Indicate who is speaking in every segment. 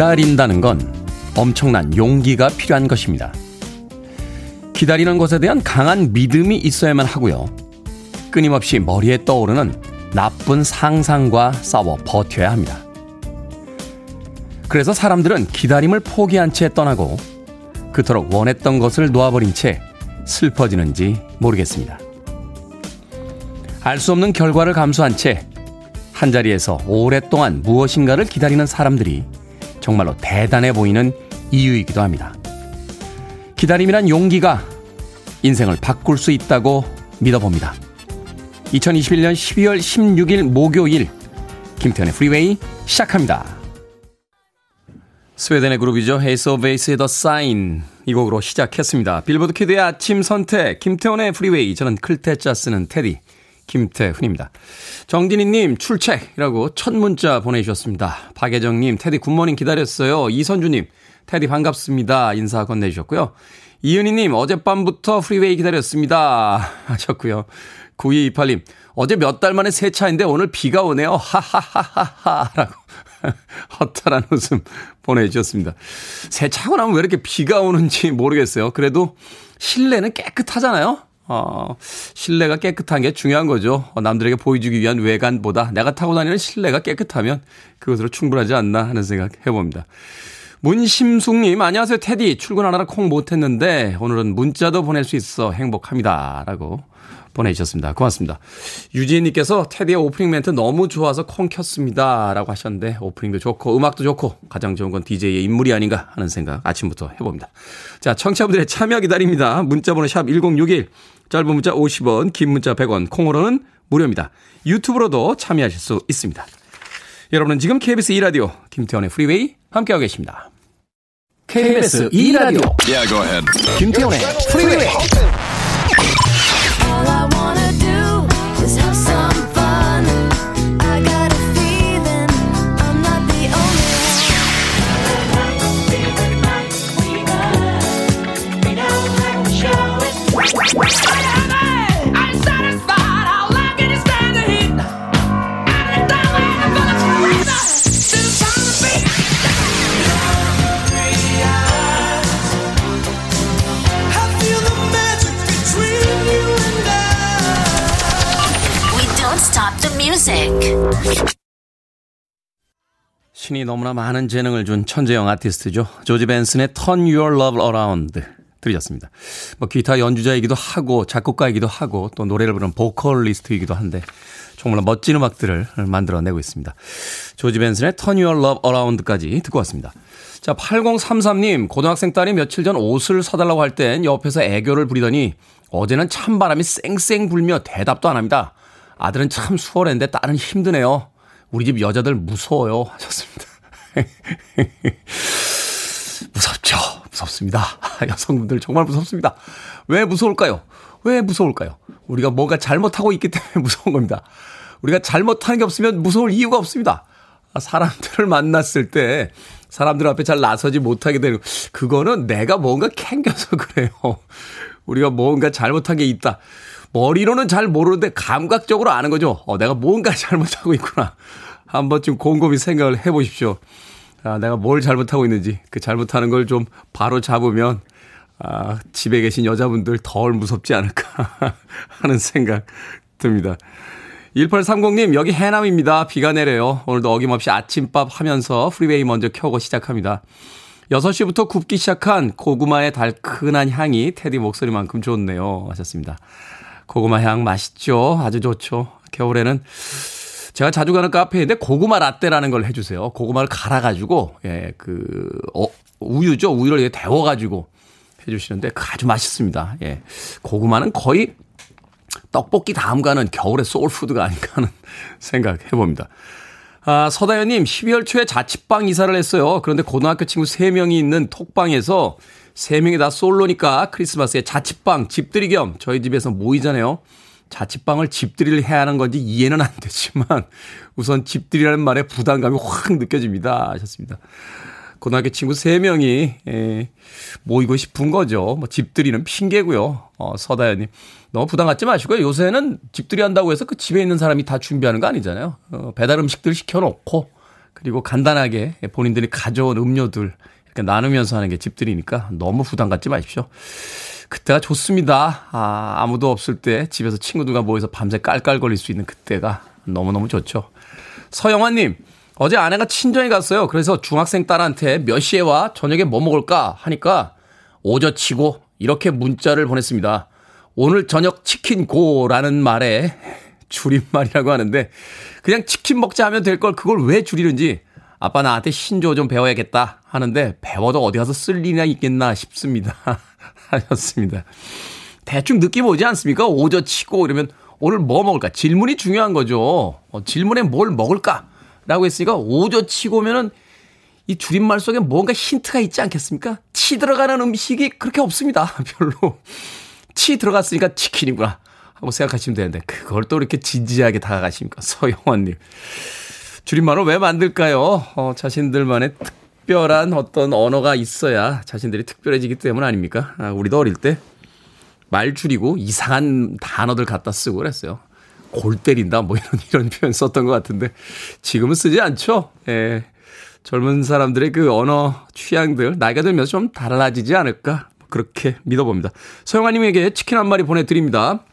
Speaker 1: 기다린다는 건 엄청난 용기가 필요한 것입니다. 기다리는 것에 대한 강한 믿음이 있어야만 하고요. 끊임없이 머리에 떠오르는 나쁜 상상과 싸워 버텨야 합니다. 그래서 사람들은 기다림을 포기한 채 떠나고 그토록 원했던 것을 놓아버린 채 슬퍼지는지 모르겠습니다. 알 수 없는 결과를 감수한 채 한자리에서 오랫동안 무엇인가를 기다리는 사람들이 정말로 대단해 보이는 이유이기도 합니다. 기다림이란 용기가 인생을 바꿀 수 있다고 믿어봅니다. 2021년 12월 16일 목요일 김태훈의 프리웨이 시작합니다. 스웨덴의 그룹이죠. Ace of Base의 The Sign 이 곡으로 시작했습니다. 빌보드 키드의 아침 선택 김태훈의 프리웨이 저는 클 태 자 쓰는 테디 김태훈입니다. 정진희님 출첵이라고 첫 문자 보내주셨습니다. 박예정님 테디 good morning 기다렸어요. 이선주님 테디 반갑습니다. 인사 건네주셨고요. 이은희님 어젯밤부터 프리웨이 기다렸습니다. 하셨고요. 9228님 어제 몇 달 만에 세차인데 오늘 비가 오네요. 하하하하하 라고 허탈한 웃음 보내주셨습니다. 세차하고 나면 왜 이렇게 비가 오는지 모르겠어요. 그래도 실내는 깨끗하잖아요. 어, 실내가 깨끗한 게 중요한 거죠. 어, 남들에게 보여주기 위한 외관보다 내가 타고 다니는 실내가 깨끗하면 그것으로 충분하지 않나 하는 생각 해봅니다. 문심숙님, 안녕하세요, 테디. 출근하느라 콩 못했는데, 오늘은 문자도 보낼 수 있어 행복합니다. 라고 보내주셨습니다. 고맙습니다. 유지혜님께서 테디의 오프닝 멘트 너무 좋아서 콩 켰습니다. 라고 하셨는데 오프닝도 좋고 음악도 좋고 가장 좋은 건 DJ의 인물이 아닌가 하는 생각 아침부터 해봅니다. 자, 청취자분들의 참여 기다립니다. 문자번호 샵 1061, 짧은 문자 50원, 긴 문자 100원, 콩으로는 무료입니다. 유튜브로도 참여하실 수 있습니다. 여러분은 지금 KBS 2라디오 김태훈의 프리웨이 함께하고 계십니다. KBS 2라디오 yeah, 김태훈의 프리웨이 신이 너무나 많은 재능을 준 천재형 아티스트죠. 조지 벤슨의 Turn Your Love Around 들으셨습니다. 뭐 기타 연주자이기도 하고 작곡가이기도 하고 또 노래를 부르는 보컬리스트이기도 한데 정말 멋진 음악들을 만들어내고 있습니다. 조지 벤슨의 Turn Your Love Around까지 듣고 왔습니다. 자, 8033님, 고등학생 딸이 며칠 전 옷을 사달라고 할 땐 옆에서 애교를 부리더니 어제는 찬바람이 쌩쌩 불며 대답도 안 합니다. 아들은 참 수월했는데 딸은 힘드네요. 우리 집 여자들 무서워요. 하셨습니다. 무섭죠. 무섭습니다. 여성분들 정말 무섭습니다. 왜 무서울까요? 왜 무서울까요? 우리가 뭔가 잘못하고 있기 때문에 무서운 겁니다. 우리가 잘못하는 게 없으면 무서울 이유가 없습니다. 사람들을 만났을 때 사람들 앞에 잘 나서지 못하게 되는 그거는 내가 뭔가 캥겨서 그래요. 우리가 뭔가 잘못한 게 있다. 머리로는 잘 모르는데 감각적으로 아는 거죠. 어, 내가 뭔가 잘못하고 있구나. 한 번쯤 곰곰이 생각을 해 보십시오. 아, 내가 뭘 잘못하고 있는지 그 잘못하는 걸 좀 바로 잡으면 아, 집에 계신 여자분들 덜 무섭지 않을까 하는 생각 듭니다. 1830님, 여기 해남입니다. 비가 내려요. 오늘도 어김없이 아침밥 하면서 프리웨이 먼저 켜고 시작합니다. 6시부터 굽기 시작한 고구마의 달큰한 향이 테디 목소리만큼 좋네요. 하셨습니다. 고구마 향 맛있죠? 아주 좋죠. 겨울에는 제가 자주 가는 카페인데 고구마 라떼라는 걸 해주세요. 고구마를 갈아가지고, 예, 그, 어, 우유죠? 우유를 데워가지고 해주시는데 그 아주 맛있습니다. 예. 고구마는 거의 떡볶이 다음 가는 겨울의 소울푸드가 아닌가 하는 생각 해 봅니다. 아, 서다현님, 12월 초에 자취방 이사를 했어요. 그런데 고등학교 친구 3명이 있는 톡방에서 세 명이 다 솔로니까 크리스마스에 자취방, 집들이 겸 저희 집에서 모이잖아요. 자취방을 집들이를 해야 하는 건지 이해는 안 되지만 우선 집들이라는 말에 부담감이 확 느껴집니다. 하셨습니다. 고등학교 친구 3명이 에, 모이고 싶은 거죠. 뭐 집들이는 핑계고요. 어, 서다현님. 너무 부담 갖지 마시고요. 요새는 집들이 한다고 해서 그 집에 있는 사람이 다 준비하는 거 아니잖아요. 어, 배달 음식들 시켜놓고 그리고 간단하게 본인들이 가져온 음료들 이렇게 나누면서 하는 게 집들이니까 너무 부담 갖지 마십시오. 그때가 좋습니다. 아, 아무도 없을 때 집에서 친구들과 모여서 밤새 깔깔거릴 수 있는 그때가 너무너무 좋죠. 서영환님, 어제 아내가 친정에 갔어요. 그래서 중학생 딸한테 몇 시에 와? 저녁에 뭐 먹을까? 하니까 오저치고 이렇게 문자를 보냈습니다. 오늘 저녁 치킨 고라는 말에 줄임말이라고 하는데 그냥 치킨 먹자 하면 될 걸 그걸 왜 줄이는지 아빠 나한테 신조 좀 배워야겠다 하는데 배워도 어디 가서 쓸 일이나 있겠나 싶습니다. 하셨습니다. 대충 느낌 오지 않습니까? 오저 치고 이러면 오늘 뭐 먹을까? 질문이 중요한 거죠. 어, 질문에 뭘 먹을까? 라고 했으니까 오저 치고면은 이 줄임말 속에 뭔가 힌트가 있지 않겠습니까? 치 들어가는 음식이 그렇게 없습니다. 별로. 치 들어갔으니까 치킨이구나. 하고 생각하시면 되는데, 그걸 또 이렇게 진지하게 다가가십니까? 서영원님. 줄임말을 왜 만들까요? 어, 자신들만의 특별한 어떤 언어가 있어야 자신들이 특별해지기 때문 아닙니까? 아, 우리도 어릴 때 말 줄이고 이상한 단어들 갖다 쓰고 그랬어요. 골 때린다 뭐 이런 이런 표현 썼던 것 같은데 지금은 쓰지 않죠. 예. 젊은 사람들의 그 언어 취향들 나이가 들면서 좀 달라지지 않을까 그렇게 믿어봅니다. 서영아님에게 치킨 한 마리 보내드립니다.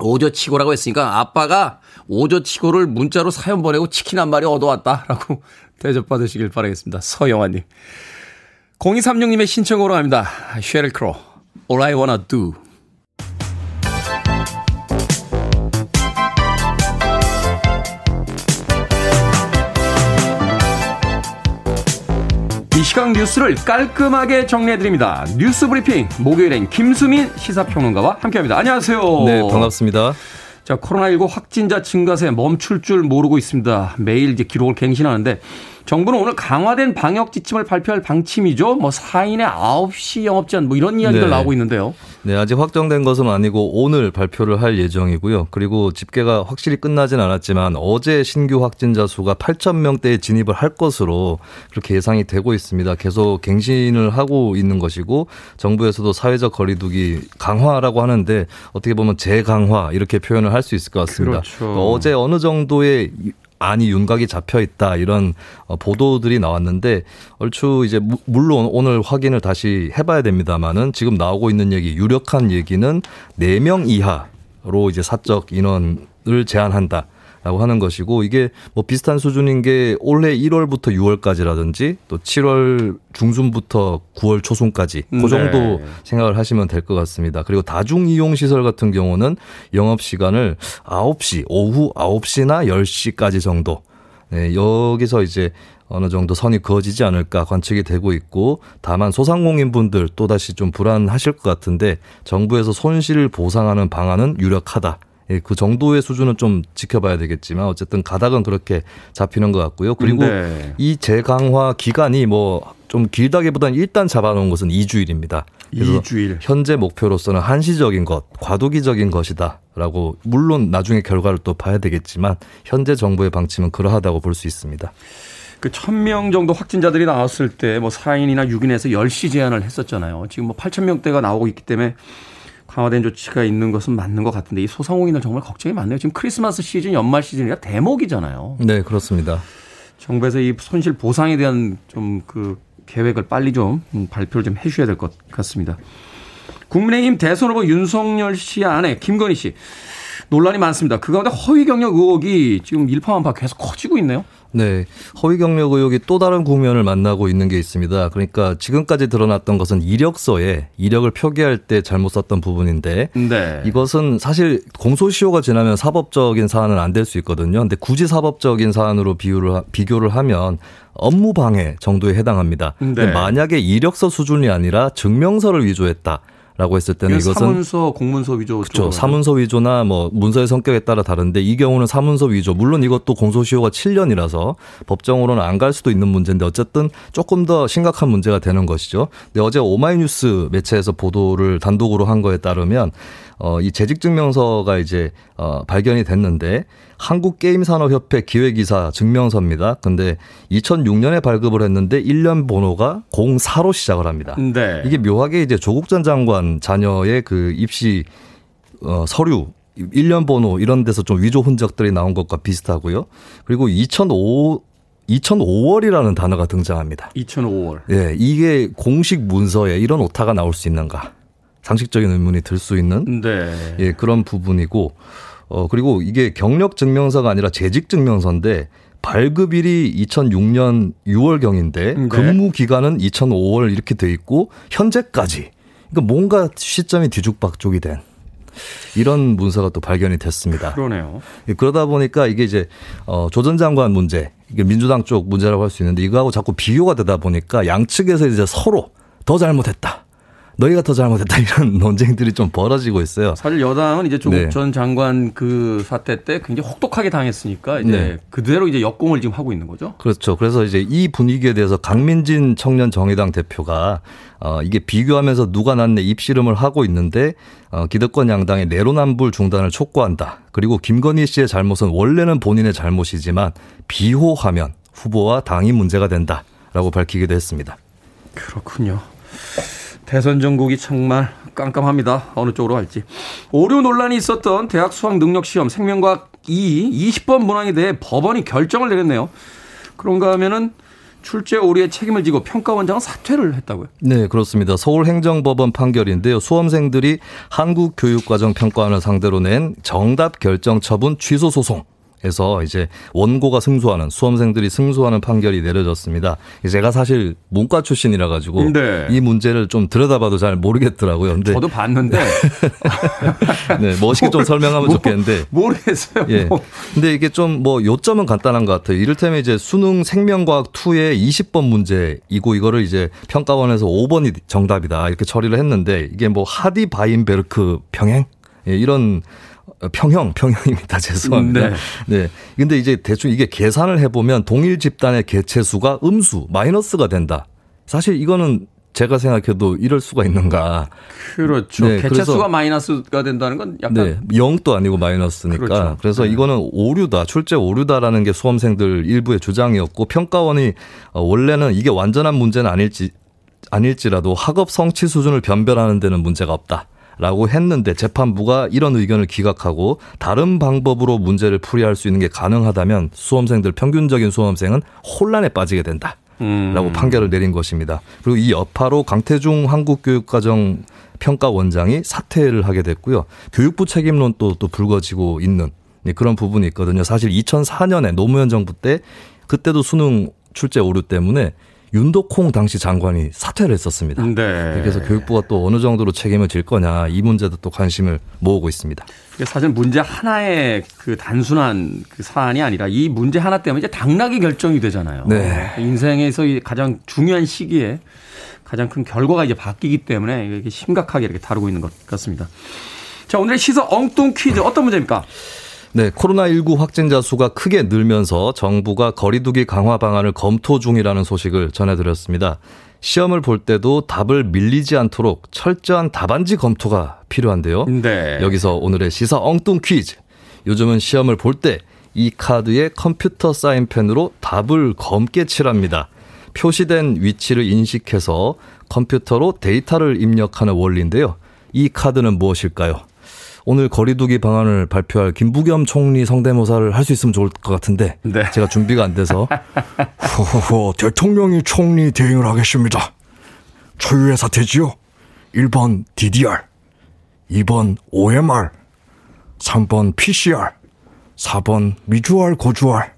Speaker 1: 오저 치고라고 했으니까 아빠가 오저치고를 문자로 사연 보내고 치킨 한 마리 얻어왔다라고 대접받으시길 바라겠습니다. 서영아님. 0236님의 신청으로 합니다. 쉐릴 크로. All I Wanna Do. 이 시각 뉴스를 깔끔하게 정리해드립니다. 뉴스 브리핑 목요일엔 김수민 시사평론가와 함께합니다. 안녕하세요.
Speaker 2: 네, 반갑습니다.
Speaker 1: 자, 코로나19 확진자 증가세 멈출 줄 모르고 있습니다. 매일 이제 기록을 갱신하는데 정부는 오늘 강화된 방역 지침을 발표할 방침이죠. 뭐 4인의 9시 영업 제한 뭐 이런 이야기들 네. 나오고 있는데요.
Speaker 2: 네, 아직 확정된 것은 아니고 오늘 발표를 할 예정이고요. 그리고 집계가 확실히 끝나진 않았지만 어제 신규 확진자 수가 8천 명대에 진입을 할 것으로 그렇게 예상이 되고 있습니다. 계속 갱신을 하고 있는 것이고 정부에서도 사회적 거리두기 강화라고 하는데 어떻게 보면 재강화 이렇게 표현을 할 수 있을 것 같습니다. 그렇죠. 어제 어느 정도의 안이 윤곽이 잡혀 있다 이런 어, 보도들이 나왔는데 얼추 이제 물론 오늘 확인을 다시 해봐야 됩니다만은 지금 나오고 있는 얘기 유력한 얘기는 4명 이하로 이제 사적 인원을 제한한다. 라고 하는 것이고 이게 뭐 비슷한 수준인 게 올해 1월부터 6월까지라든지 또 7월 중순부터 9월 초순까지 그 정도 네. 생각을 하시면 될 것 같습니다. 그리고 다중 이용 시설 같은 경우는 영업 시간을 9시 오후 9시나 10시까지 정도 네, 여기서 이제 어느 정도 선이 그어지지 않을까 관측이 되고 있고 다만 소상공인 분들 또다시 좀 불안하실 것 같은데 정부에서 손실을 보상하는 방안은 유력하다. 예, 그 정도의 수준은 좀 지켜봐야 되겠지만 어쨌든 가닥은 그렇게 잡히는 것 같고요. 그리고 네. 이 재강화 기간이 뭐 좀 길다기보다는 일단 잡아놓은 것은 2주일입니다.
Speaker 1: 그래서 2주일.
Speaker 2: 현재 목표로서는 한시적인 것, 과도기적인 것이다라고 물론 나중에 결과를 또 봐야 되겠지만 현재 정부의 방침은 그러하다고 볼 수 있습니다.
Speaker 1: 그 1000명 정도 확진자들이 나왔을 때 뭐 4인이나 6인에서 10시 제한을 했었잖아요. 지금 뭐 8000명대가 나오고 있기 때문에 강화된 조치가 있는 것은 맞는 것 같은데 이 소상공인들 정말 걱정이 많네요. 지금 크리스마스 시즌, 연말 시즌이라 대목이잖아요.
Speaker 2: 네, 그렇습니다.
Speaker 1: 정부에서 이 손실 보상에 대한 좀 그 계획을 빨리 좀 발표를 좀 해주셔야 될 것 같습니다. 국민의힘 대선 후보 윤석열 씨 아내 김건희 씨 논란이 많습니다. 그 가운데 허위 경력 의혹이 지금 일파만파 계속 커지고 있네요.
Speaker 2: 네. 허위 경력 의혹이 또 다른 국면을 만나고 있는 게 있습니다. 그러니까 지금까지 드러났던 것은 이력서에 이력을 표기할 때 잘못 썼던 부분인데 네. 이것은 사실 공소시효가 지나면 사법적인 사안은 안 될 수 있거든요. 근데 굳이 사법적인 사안으로 비유를 비교를 하면 업무 방해 정도에 해당합니다. 네. 만약에 이력서 수준이 아니라 증명서를 위조했다. 라고 했을 때는 이것은
Speaker 1: 사문서, 공문서 위조
Speaker 2: 그렇죠. 사문서 위조나 뭐 문서의 성격에 따라 다른데 이 경우는 사문서 위조. 물론 이것도 공소시효가 7년이라서 법정으로는 안 갈 수도 있는 문제인데 어쨌든 조금 더 심각한 문제가 되는 것이죠. 근데 어제 오마이뉴스 매체에서 보도를 단독으로 한 거에 따르면 어, 이 재직 증명서가 이제 어, 발견이 됐는데 한국 게임 산업 협회 기획이사 증명서입니다. 근데 2006년에 발급을 했는데 1년 번호가 04로 시작을 합니다. 네. 이게 묘하게 이제 조국 전 장관 자녀의 그 입시 어, 서류 1년 번호 이런 데서 좀 위조 흔적들이 나온 것과 비슷하고요. 그리고 2005 2005월이라는 단어가 등장합니다.
Speaker 1: 2005월.
Speaker 2: 예, 이게 공식 문서에 이런 오타가 나올 수 있는가? 상식적인 의문이 들 수 있는
Speaker 1: 네.
Speaker 2: 예, 그런 부분이고 어 그리고 이게 경력 증명서가 아니라 재직 증명서인데 발급일이 2006년 6월 경인데
Speaker 1: 네.
Speaker 2: 근무 기간은 2005월 이렇게 돼 있고 현재까지 그러니까 뭔가 시점이 뒤죽박죽이 된 이런 문서가 또 발견이 됐습니다.
Speaker 1: 그러네요.
Speaker 2: 예, 그러다 보니까 이게 이제 어, 조전 장관 문제, 이게 민주당 쪽 문제라고 할 수 있는데 이거하고 자꾸 비교가 되다 보니까 양측에서 이제 서로 더 잘못했다. 너희가 더 잘못했다 이런 논쟁들이 좀 벌어지고 있어요.
Speaker 1: 사실 여당은 이제 조국
Speaker 2: 네.
Speaker 1: 전 장관 그 사태 때 굉장히 혹독하게 당했으니까 이제
Speaker 2: 네.
Speaker 1: 그대로 이제 역공을 지금 하고 있는 거죠.
Speaker 2: 그렇죠. 그래서 이제 이 분위기에 대해서 강민진 청년 정의당 대표가 어 이게 비교하면서 누가 낫네 입씨름을 하고 있는데 어 기득권 양당의 내로남불 중단을 촉구한다. 그리고 김건희 씨의 잘못은 원래는 본인의 잘못이지만 비호하면 후보와 당이 문제가 된다라고 밝히기도 했습니다.
Speaker 1: 그렇군요. 대선 전국이 정말 깜깜합니다. 어느 쪽으로 갈지. 오류 논란이 있었던 대학 수학 능력 시험 생명과학 2 20번 문항에 대해 법원이 결정을 내렸네요. 그런가 하면은 출제 오류의 책임을 지고 평가원장은 사퇴를 했다고요.
Speaker 2: 네, 그렇습니다. 서울행정법원 판결인데요. 수험생들이 한국교육과정 평가원을 상대로 낸 정답 결정 처분 취소 소송. 에서 이제 원고가 승소하는 수험생들이 승소하는 판결이 내려졌습니다. 제가 사실 문과 출신이라 가지고
Speaker 1: 네.
Speaker 2: 이 문제를 좀 들여다봐도 잘 모르겠더라고요. 근데
Speaker 1: 저도 봤는데
Speaker 2: 네, 멋있게 좀 설명하면
Speaker 1: 뭐,
Speaker 2: 좋겠는데
Speaker 1: 모르겠어요.
Speaker 2: 예.
Speaker 1: 뭐.
Speaker 2: 근데 이게 좀 뭐 요점은 간단한 것 같아요. 이를테면 이제 수능 생명과학 2의 20번 문제이고 이거를 이제 평가원에서 5번이 정답이다 이렇게 처리를 했는데 이게 뭐 하디 바인베르크 평행 예, 이런 평형, 평형입니다. 죄송합니다.
Speaker 1: 네.
Speaker 2: 네. 근데 이제 대충 이게 계산을 해보면 동일 집단의 개체수가 음수, 마이너스가 된다. 사실 이거는 제가 생각해도 이럴 수가 있는가.
Speaker 1: 그렇죠.
Speaker 2: 네,
Speaker 1: 개체수가 마이너스가 된다는 건 약간
Speaker 2: 네. 0도 아니고 마이너스니까.
Speaker 1: 그렇죠.
Speaker 2: 그래서
Speaker 1: 네.
Speaker 2: 이거는 오류다. 출제 오류다라는 게 수험생들 일부의 주장이었고 평가원이 어, 원래는 이게 완전한 문제는 아닐지 아닐지라도 학업 성취 수준을 변별하는 데는 문제가 없다. 라고 했는데 재판부가 이런 의견을 기각하고 다른 방법으로 문제를 풀이할 수 있는 게 가능하다면 수험생들 평균적인 수험생은 혼란에 빠지게 된다.
Speaker 1: 음.
Speaker 2: 라고 판결을 내린 것입니다. 그리고 이 여파로 강태중 한국교육과정 평가원장이 사퇴를 하게 됐고요. 교육부 책임론도 또 불거지고 있는 네, 그런 부분이 있거든요. 사실 2004년에 노무현 정부 때 그때도 수능 출제 오류 때문에 윤덕홍 당시 장관이 사퇴를 했었습니다.
Speaker 1: 네.
Speaker 2: 그래서 교육부가 또 어느 정도로 책임을 질 거냐 이 문제도 또 관심을 모으고 있습니다.
Speaker 1: 사실 문제 하나의 그 단순한 그 사안이 아니라 이 문제 하나 때문에 이제 당락이 결정이 되잖아요.
Speaker 2: 네.
Speaker 1: 인생에서 이 가장 중요한 시기에 가장 큰 결과가 이제 바뀌기 때문에 이렇게 심각하게 이렇게 다루고 있는 것 같습니다. 자, 오늘의 시사 엉뚱 퀴즈 어떤 문제입니까?
Speaker 2: 네, 코로나19 확진자 수가 크게 늘면서 정부가 거리두기 강화 방안을 검토 중이라는 소식을 전해드렸습니다. 시험을 볼 때도 답을 밀리지 않도록 철저한 답안지 검토가 필요한데요.
Speaker 1: 네.
Speaker 2: 여기서 오늘의 시사 엉뚱 퀴즈. 요즘은 시험을 볼 때 이 카드에 컴퓨터 사인펜으로 답을 검게 칠합니다. 표시된 위치를 인식해서 컴퓨터로 데이터를 입력하는 원리인데요. 이 카드는 무엇일까요? 오늘 거리두기 방안을 발표할 김부겸 총리 성대모사를 할 수 있으면 좋을 것 같은데
Speaker 1: 네.
Speaker 2: 제가 준비가 안 돼서
Speaker 3: 호호호 대통령이 총리 대행을 하겠습니다. 초유의 사태지요. 1번 DDR, 2번 OMR, 3번 PCR, 4번 미주알 고주알.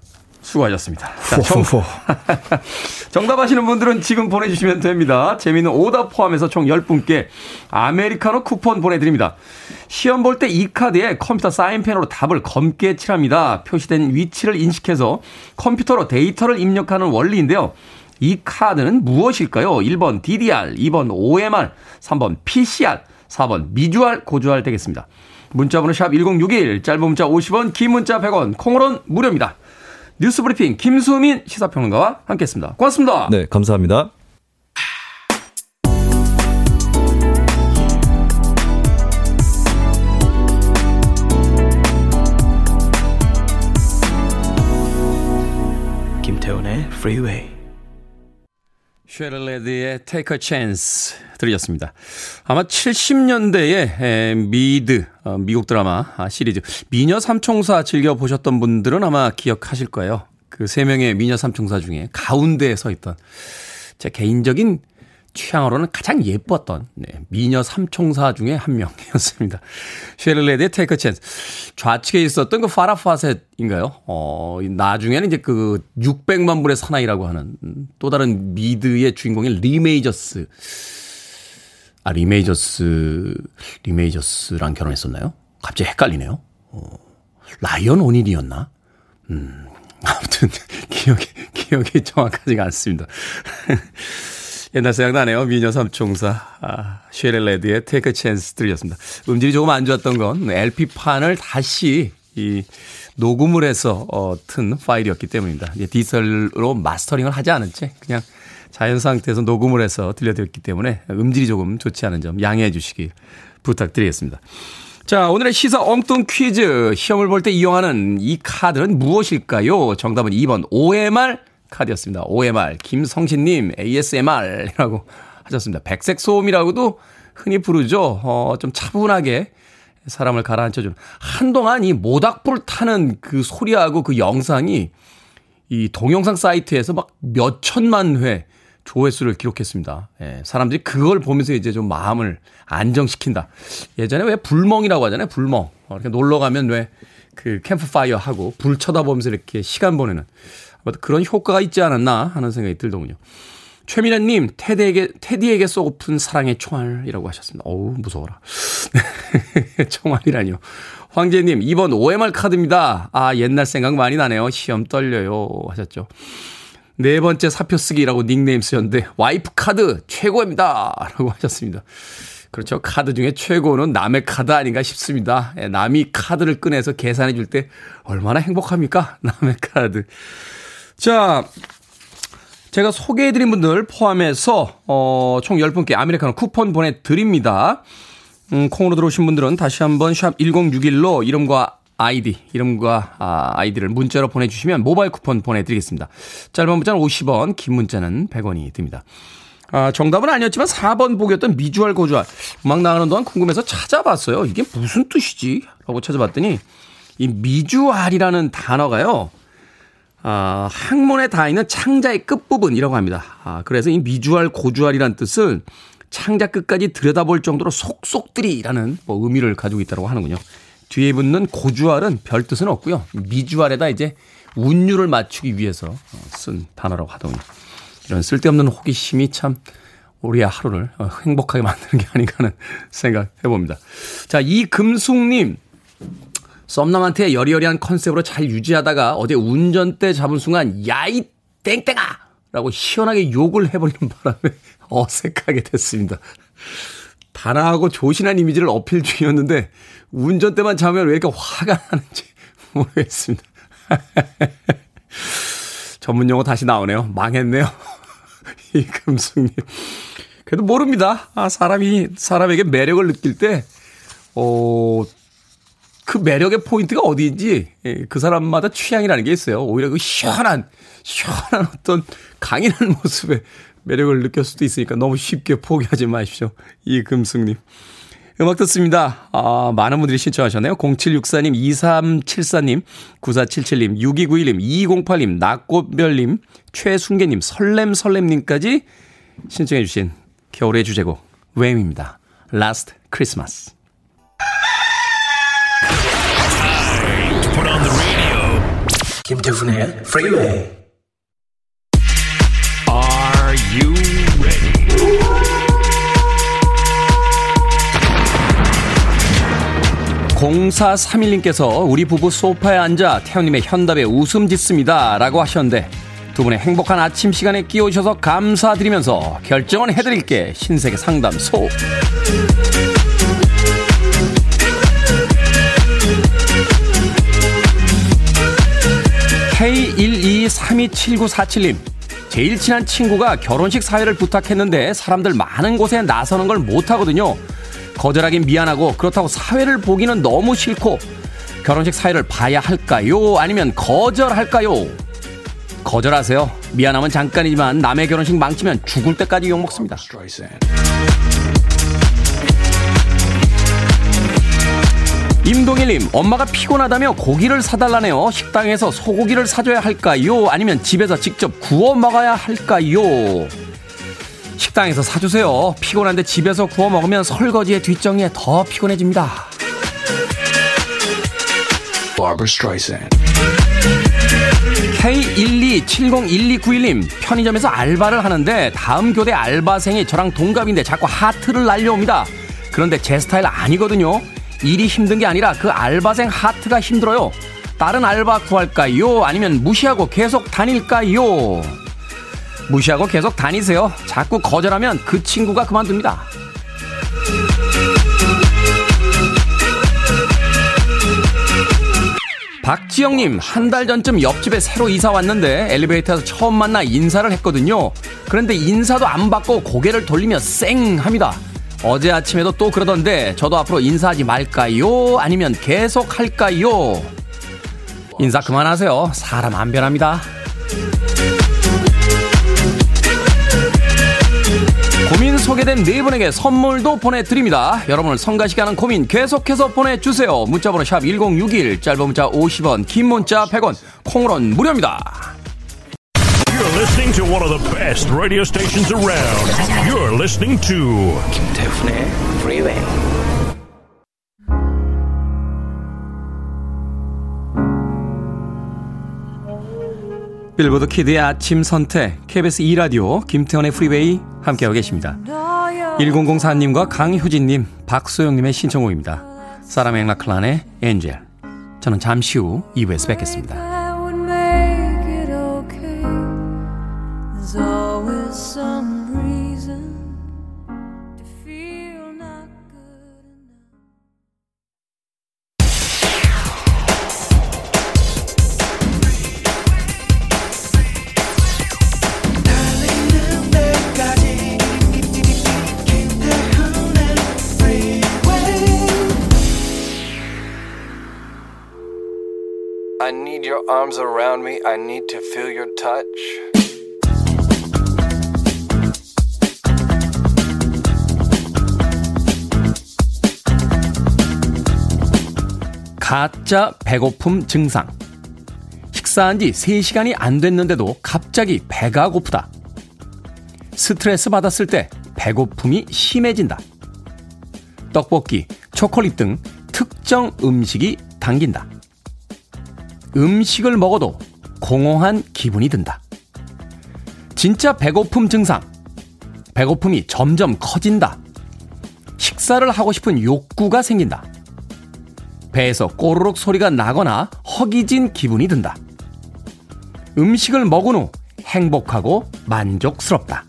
Speaker 1: 수고하셨습니다. 자, 정,
Speaker 3: 호호호.
Speaker 1: 정답하시는 분들은 지금 보내주시면 됩니다. 재미있는 오답 포함해서 총 10분께 아메리카노 쿠폰 보내드립니다. 시험 볼 때 이 카드에 컴퓨터 사인펜으로 답을 검게 칠합니다. 표시된 위치를 인식해서 컴퓨터로 데이터를 입력하는 원리인데요. 이 카드는 무엇일까요? 1번 DDR, 2번 OMR, 3번 PCR, 4번 미주알, 고주알 되겠습니다. 문자번호 샵 1061, 짧은 문자 50원, 긴 문자 100원, 콩으로는 무료입니다. 뉴스 브리핑 김수민 시사평론가와 함께했습니다. 고맙습니다.
Speaker 2: 네, 감사합니다.
Speaker 4: 김태훈의 Freeway.
Speaker 1: 셰릴 래드의 Take a Chance 들으셨습니다. 아마 70년대에 미드 어, 미국 드라마 아, 시리즈 미녀 삼총사 즐겨 보셨던 분들은 아마 기억하실 거예요. 그 세 명의 미녀 삼총사 중에 가운데에 서 있던 제 개인적인 취향으로는 가장 예뻤던 네, 미녀 삼총사 중에 한 명이었습니다. 셰릴 래드의 Take a Chance. 좌측에 있었던 그 파라 포셋인가요? 어, 나중에는 이제 그 600만 불의 사나이라고 하는 또 다른 미드의 주인공인 리메이저스. 아, 리메이저스, 리메이저스랑 결혼했었나요? 갑자기 헷갈리네요. 어, 라이언 오닐이었나? 음, 아무튼 기억이, 기억이 정확하지가 않습니다. 옛날 생각나네요. 미녀 삼총사, 아, 셰릴 래드의 Take a Chance 들으셨습니다. 음질이 조금 안 좋았던 건 LP판을 다시 이 녹음을 해서 어, 튼 파일이었기 때문입니다. 디지털로 마스터링을 하지 않은 채 그냥 자연 상태에서 녹음을 해서 들려드렸기 때문에 음질이 조금 좋지 않은 점 양해해 주시기 부탁드리겠습니다. 자, 오늘의 시사 엉뚱 퀴즈. 시험을 볼 때 이용하는 이 카드는 무엇일까요? 정답은 2번 OMR 카드였습니다. OMR. 김성신님, ASMR이라고 하셨습니다. 백색 소음이라고도 흔히 부르죠. 어, 좀 차분하게 사람을 가라앉혀주는. 한동안 이 모닥불 타는 그 소리하고 그 영상이 이 동영상 사이트에서 막 몇 천만 회 조회수를 기록했습니다. 예, 사람들이 그걸 보면서 이제 좀 마음을 안정시킨다. 예전에 왜 불멍이라고 하잖아요. 불멍. 어, 이렇게 놀러 가면 왜 그 캠프파이어 하고 불 쳐다보면서 이렇게 시간 보내는 그런 효과가 있지 않았나 하는 생각이 들더군요. 최민아님, 테디에게, 테디에게 쏘고픈 사랑의 총알이라고 하셨습니다. 어우, 무서워라. 총알이라니요. 황재님, 2번 OMR 카드입니다. 아, 옛날 생각 많이 나네요. 시험 떨려요. 하셨죠. 네 번째 사표 쓰기라고 닉네임 쓰셨는데, 와이프 카드 최고입니다. 라고 하셨습니다. 그렇죠. 카드 중에 최고는 남의 카드 아닌가 싶습니다. 예, 남이 카드를 꺼내서 계산해 줄 때 얼마나 행복합니까? 남의 카드. 자, 제가 소개해드린 분들 포함해서, 어, 총 10분께 아메리카노 쿠폰 보내드립니다. 음, 콩으로 들어오신 분들은 다시 한번 샵 1061로 이름과 아이디, 이름과 아, 아이디를 문자로 보내주시면 모바일 쿠폰 보내드리겠습니다. 짧은 문자는 50원, 긴 문자는 100원이 듭니다. 아, 정답은 아니었지만 4번 보기였던 미주알 고주알. 음악 나가는 동안 궁금해서 찾아봤어요. 이게 무슨 뜻이지? 라고 찾아봤더니 이 미주알이라는 단어가요. 아, 항문에 닿아 있는 창자의 끝부분이라고 합니다. 아, 그래서 이 미주알 고주알이라는 뜻은 창자 끝까지 들여다볼 정도로 속속들이라는 뭐 의미를 가지고 있다고 하는군요. 뒤에 붙는 고주알은 별 뜻은 없고요. 미주알에다 이제 운율을 맞추기 위해서 쓴 단어라고 하더군요. 이런 쓸데없는 호기심이 참 우리의 하루를 행복하게 만드는 게 아닌가 하는 생각 해봅니다. 자, 이금숙님. 썸남한테 여리여리한 컨셉으로 잘 유지하다가 어제 운전대 잡은 순간 야이 땡땡아! 라고 시원하게 욕을 해버리는 바람에 어색하게 됐습니다. 단아하고 조신한 이미지를 어필 중이었는데 운전대만 잡으면 왜 이렇게 화가 나는지 모르겠습니다. 전문 용어 다시 나오네요. 망했네요. 이 금숙님. 그래도 모릅니다. 아, 사람이, 사람에게 매력을 느낄 때, 어, 그 매력의 포인트가 어디인지 예, 그 사람마다 취향이라는 게 있어요. 오히려 그 시원한 시원한 어떤 강인한 모습에 매력을 느낄 수도 있으니까 너무 쉽게 포기하지 마십시오. 이금숙님. 음악 듣습니다. 아, 많은 분들이 신청하셨네요. 0764님, 2374님, 9477님, 6291님, 2208님, 낙꽃별님, 최순계님, 설렘설렘님까지 신청해주신 겨울의 주제곡, 웸입니다. Last Christmas.
Speaker 4: 김태훈의 프리웨이
Speaker 5: Are you ready?
Speaker 1: 공사삼일님께서 우리 부부 소파에 앉아 태연님의 현답에 웃음 짓습니다. 라고 하셨는데 두 분의 행복한 아침 시간에 끼워주셔서 감사드리면서 결정은 해드릴게 신세계 상담소. K1232797님. 제일 친한 친구가 결혼식 사회를 부탁했는데 사람들 많은 곳에 나서는 걸 못하거든요. 거절하긴 미안하고 그렇다고 사회를 보기는 너무 싫고 결혼식 사회를 봐야 할까요? 아니면 거절할까요? 거절하세요. 미안하면 잠깐이지만 남의 결혼식 망치면 죽을 때까지 욕먹습니다. 임동일님, 엄마가 피곤하다며 고기를 사달라네요. 식당에서 소고기를 사줘야 할까요? 아니면 집에서 직접 구워 먹어야 할까요? 식당에서 사주세요. 피곤한데 집에서 구워 먹으면 설거지에 뒷정리에 더 피곤해집니다.
Speaker 5: Barbara Streisand.
Speaker 1: K127012991님, 편의점에서 알바를 하는데 다음 교대 알바생이 저랑 동갑인데 자꾸 하트를 날려옵니다. 그런데 제 스타일 아니거든요. 일이 힘든 게 아니라 그 알바생 하트가 힘들어요. 다른 알바 구할까요? 아니면 무시하고 계속 다닐까요? 무시하고 계속 다니세요. 자꾸 거절하면 그 친구가 그만둡니다. 박지영님, 한 달 전쯤 옆집에 새로 이사 왔는데 엘리베이터에서 처음 만나 인사를 했거든요. 그런데 인사도 안 받고 고개를 돌리며 쌩 합니다. 어제 아침에도 또 그러던데 저도 앞으로 인사하지 말까요? 아니면 계속 할까요? 인사 그만하세요. 사람 안 변합니다. 고민 소개된 네 분에게 선물도 보내드립니다. 여러분을 성가시게 하는 고민 계속해서 보내주세요. 문자번호 샵 1061, 짧은 문자 50원, 긴 문자 100원, 콩으로는 무료입니다.
Speaker 5: Listening to one of the best radio stations around. You're listening to
Speaker 4: 김태훈의 Freeway.
Speaker 1: 빌보드 키드의 아침 선택, KBS 2 라디오, 김태훈의 프리웨이 함께하고 계십니다. 1004님과 강효진님, 박소영님의 신청곡입니다. 사라 맥라클란의 Angel. 저는 잠시 후 2부에서 뵙겠습니다.
Speaker 6: Arms around me. I need to feel your touch.
Speaker 1: 가짜 배고픔 증상. 식사한 지 3시간이 안 됐는데도 갑자기 배가 고프다. 스트레스 받았을 때 배고픔이 심해진다. 떡볶이, 초콜릿 등 특정 음식이 당긴다. 음식을 먹어도 공허한 기분이 든다. 진짜 배고픔 증상. 배고픔이 점점 커진다. 식사를 하고 싶은 욕구가 생긴다. 배에서 꼬르륵 소리가 나거나 허기진 기분이 든다. 음식을 먹은 후 행복하고 만족스럽다.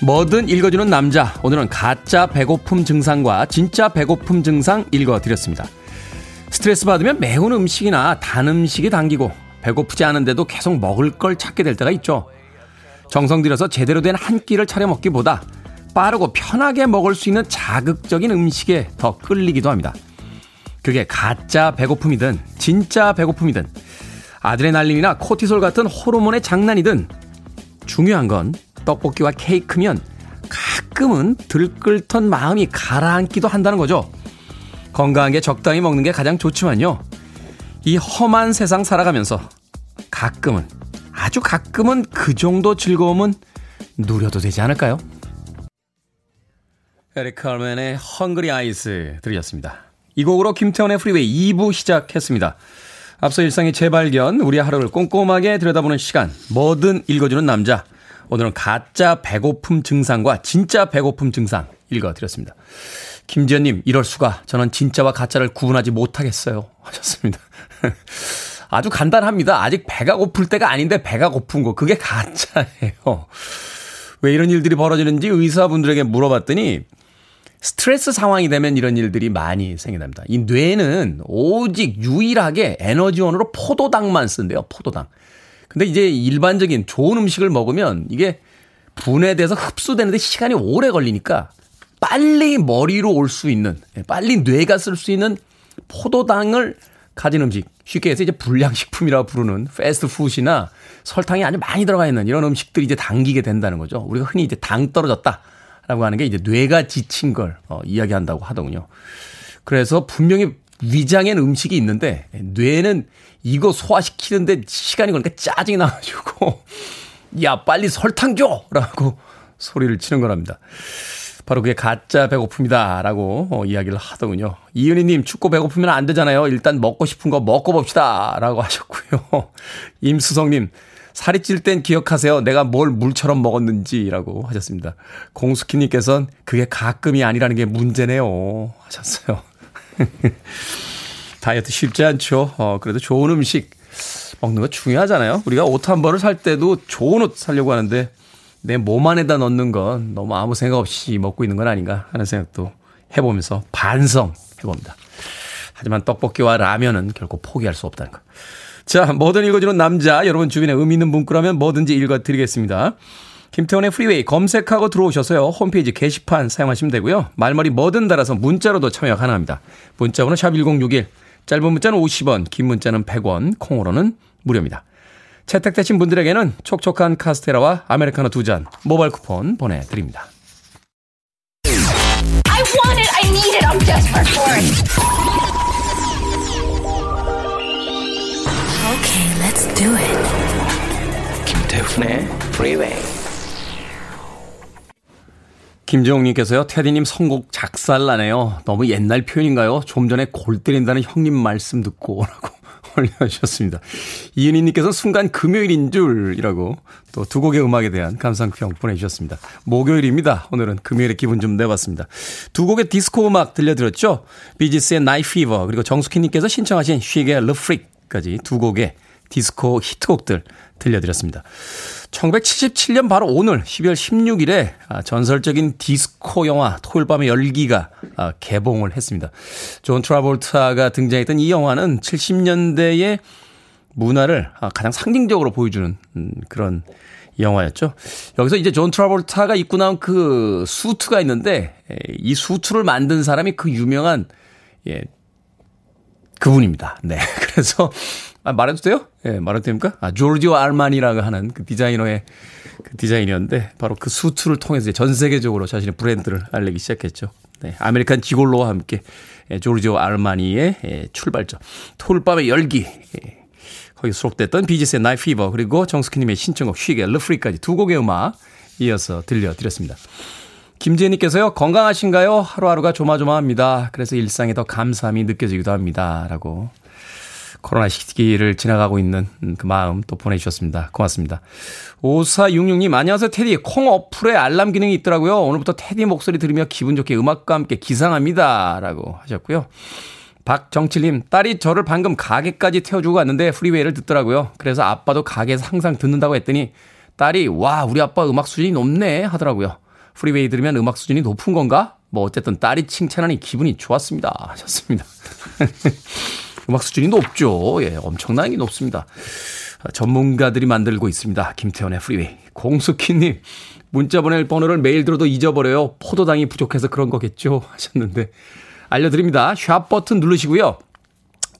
Speaker 1: 뭐든 읽어주는 남자. 오늘은 가짜 배고픔 증상과 진짜 배고픔 증상 읽어드렸습니다. 스트레스 받으면 매운 음식이나 단 음식이 당기고 배고프지 않은데도 계속 먹을 걸 찾게 될 때가 있죠. 정성 들여서 제대로 된 한 끼를 차려 먹기보다 빠르고 편하게 먹을 수 있는 자극적인 음식에 더 끌리기도 합니다. 그게 가짜 배고픔이든 진짜 배고픔이든 아드레날린이나 코티솔 같은 호르몬의 장난이든 중요한 건 떡볶이와 케이크면 가끔은 들끓던 마음이 가라앉기도 한다는 거죠. 건강한 게 적당히 먹는 게 가장 좋지만요. 이 험한 세상 살아가면서 가끔은, 아주 가끔은 그 정도 즐거움은 누려도 되지 않을까요? 에릭 칼맨의 헝그리 아이스 들으셨습니다. 이 곡으로 김태훈의 프리웨이 2부 시작했습니다. 앞서 일상의 재발견, 우리 하루를 꼼꼼하게 들여다보는 시간, 뭐든 읽어주는 남자. 오늘은 가짜 배고픔 증상과 진짜 배고픔 증상 읽어드렸습니다. 김지연님, 이럴 수가. 저는 진짜와 가짜를 구분하지 못하겠어요. 하셨습니다. 아주 간단합니다. 아직 배가 고플 때가 아닌데 배가 고픈 거. 그게 가짜예요. 왜 이런 일들이 벌어지는지 의사분들에게 물어봤더니 스트레스 상황이 되면 이런 일들이 많이 생긴답니다. 이 뇌는 오직 유일하게 에너지원으로 포도당만 쓴대요. 포도당. 근데 이제 일반적인 좋은 음식을 먹으면 이게 분해돼서 흡수되는데 시간이 오래 걸리니까 빨리 머리로 올 수 있는, 빨리 뇌가 쓸 수 있는 포도당을 가진 음식, 쉽게 해서 이제 불량식품이라고 부르는 패스트푸드나 설탕이 아주 많이 들어가 있는 이런 음식들이 이제 당기게 된다는 거죠. 우리가 흔히 이제 당 떨어졌다라고 하는 게 이제 뇌가 지친 걸 어, 이야기한다고 하더군요. 그래서 분명히 위장엔 음식이 있는데 뇌는 이거 소화시키는데 시간이 걸리니까 짜증이 나가지고 야 빨리 설탕 줘라고 소리를 치는 거랍니다. 바로 그게 가짜 배고픔이다 라고 어, 이야기를 하더군요. 이은희님 축구 배고프면 안 되잖아요. 일단 먹고 싶은 거 먹고 봅시다 라고 하셨고요. 임수성님 살이 찔 땐 기억하세요. 내가 뭘 물처럼 먹었는지라고 하셨습니다. 공수키님께서는 그게 가끔이 아니라는 게 문제네요 하셨어요. 다이어트 쉽지 않죠. 어, 그래도 좋은 음식 먹는 거 중요하잖아요. 우리가 옷 한 벌을 살 때도 좋은 옷 사려고 하는데 내 몸 안에다 넣는 건 너무 아무 생각 없이 먹고 있는 건 아닌가 하는 생각도 해보면서 반성해봅니다. 하지만 떡볶이와 라면은 결코 포기할 수 없다는 거. 자, 뭐든 읽어주는 남자, 여러분 주변에 의미 있는 문구라면 뭐든지 읽어드리겠습니다. 김태훈의 프리웨이 검색하고 들어오셔서요. 홈페이지 게시판 사용하시면 되고요. 말머리 뭐든 달아서 문자로도 참여 가능합니다. 문자 번호 샵1061, 짧은 문자는 50원, 긴 문자는 100원, 콩으로는 무료입니다. 채택되신 분들에게는 촉촉한 카스테라와 아메리카노 두 잔 모바일 쿠폰 보내드립니다.
Speaker 7: I want it. I need it. I'm desperate for it. Okay, let's do it.
Speaker 4: 김태훈의 Freeway.
Speaker 1: 김정욱님께서요, 테디님 선곡 작살나네요. 너무 옛날 표현인가요? 좀 전에 골 때린다는 형님 말씀 듣고, 라고 올려주셨습니다. 이은희님께서 순간 금요일인 줄이라고 또 두 곡의 음악에 대한 감상평 보내주셨습니다. 목요일입니다. 오늘은 금요일에 기분 좀 내봤습니다. 두 곡의 디스코 음악 들려드렸죠? 비지스의 Night Fever, 그리고 정숙희님께서 신청하신 쉬크의 Le Freak까지 두 곡의 디스코 히트곡들 들려드렸습니다. 1977년 바로 오늘 12월 16일에 아, 전설적인 디스코 영화 토요일 밤의 열기가 아, 개봉을 했습니다. 존 트라볼타가 등장했던 이 영화는 70년대의 문화를 아, 가장 상징적으로 보여주는 음, 그런 영화였죠. 여기서 이제 존 트라볼타가 입고 나온 그 수트가 있는데 이 수트를 만든 사람이 그 유명한 예 그분입니다. 네. 그래서 아, 말해도 돼요? 예, 네, 말해도 됩니까? 아, 조르지오 알마니라고 하는 그 디자이너의 그 디자이너인데 바로 그 수트를 통해서 전 세계적으로 자신의 브랜드를 알리기 시작했죠. 네, American Gigolo와 함께 예, 조르지오 알마니의 예, 출발점. 토요밤의 열기. 예, 거기 수록됐던 비지스의 Night Fever 그리고 정숙희님의 신청곡 쉬크의 Le Freak까지 두 곡의 음악 이어서 들려드렸습니다. 김재희님께서요, 건강하신가요? 하루하루가 조마조마합니다. 그래서 일상에 더 감사함이 느껴지기도 합니다. 라고 코로나 시기를 지나가고 있는 그 마음 또 보내주셨습니다. 고맙습니다. 5466님, 안녕하세요. 테디. 콩 어플에 알람 기능이 있더라고요. 오늘부터 테디 목소리 들으며 기분 좋게 음악과 함께 기상합니다. 라고 하셨고요. 박정칠님, 딸이 저를 방금 가게까지 태워주고 갔는데 프리웨이를 듣더라고요. 그래서 아빠도 가게에서 항상 듣는다고 했더니 딸이, 와, 우리 아빠 음악 수준이 높네 하더라고요. 프리웨이 들으면 음악 수준이 높은 건가? 뭐 어쨌든 딸이 칭찬하니 기분이 좋았습니다. 하셨습니다. 음악 수준이 높죠. 예, 엄청나게 높습니다. 전문가들이 만들고 있습니다. 김태현의 프리웨이. 공수키님, 문자 보낼 번호를 매일 들어도 잊어버려요. 포도당이 부족해서 그런 거겠죠. 하셨는데, 알려드립니다. 샵 버튼 누르시고요.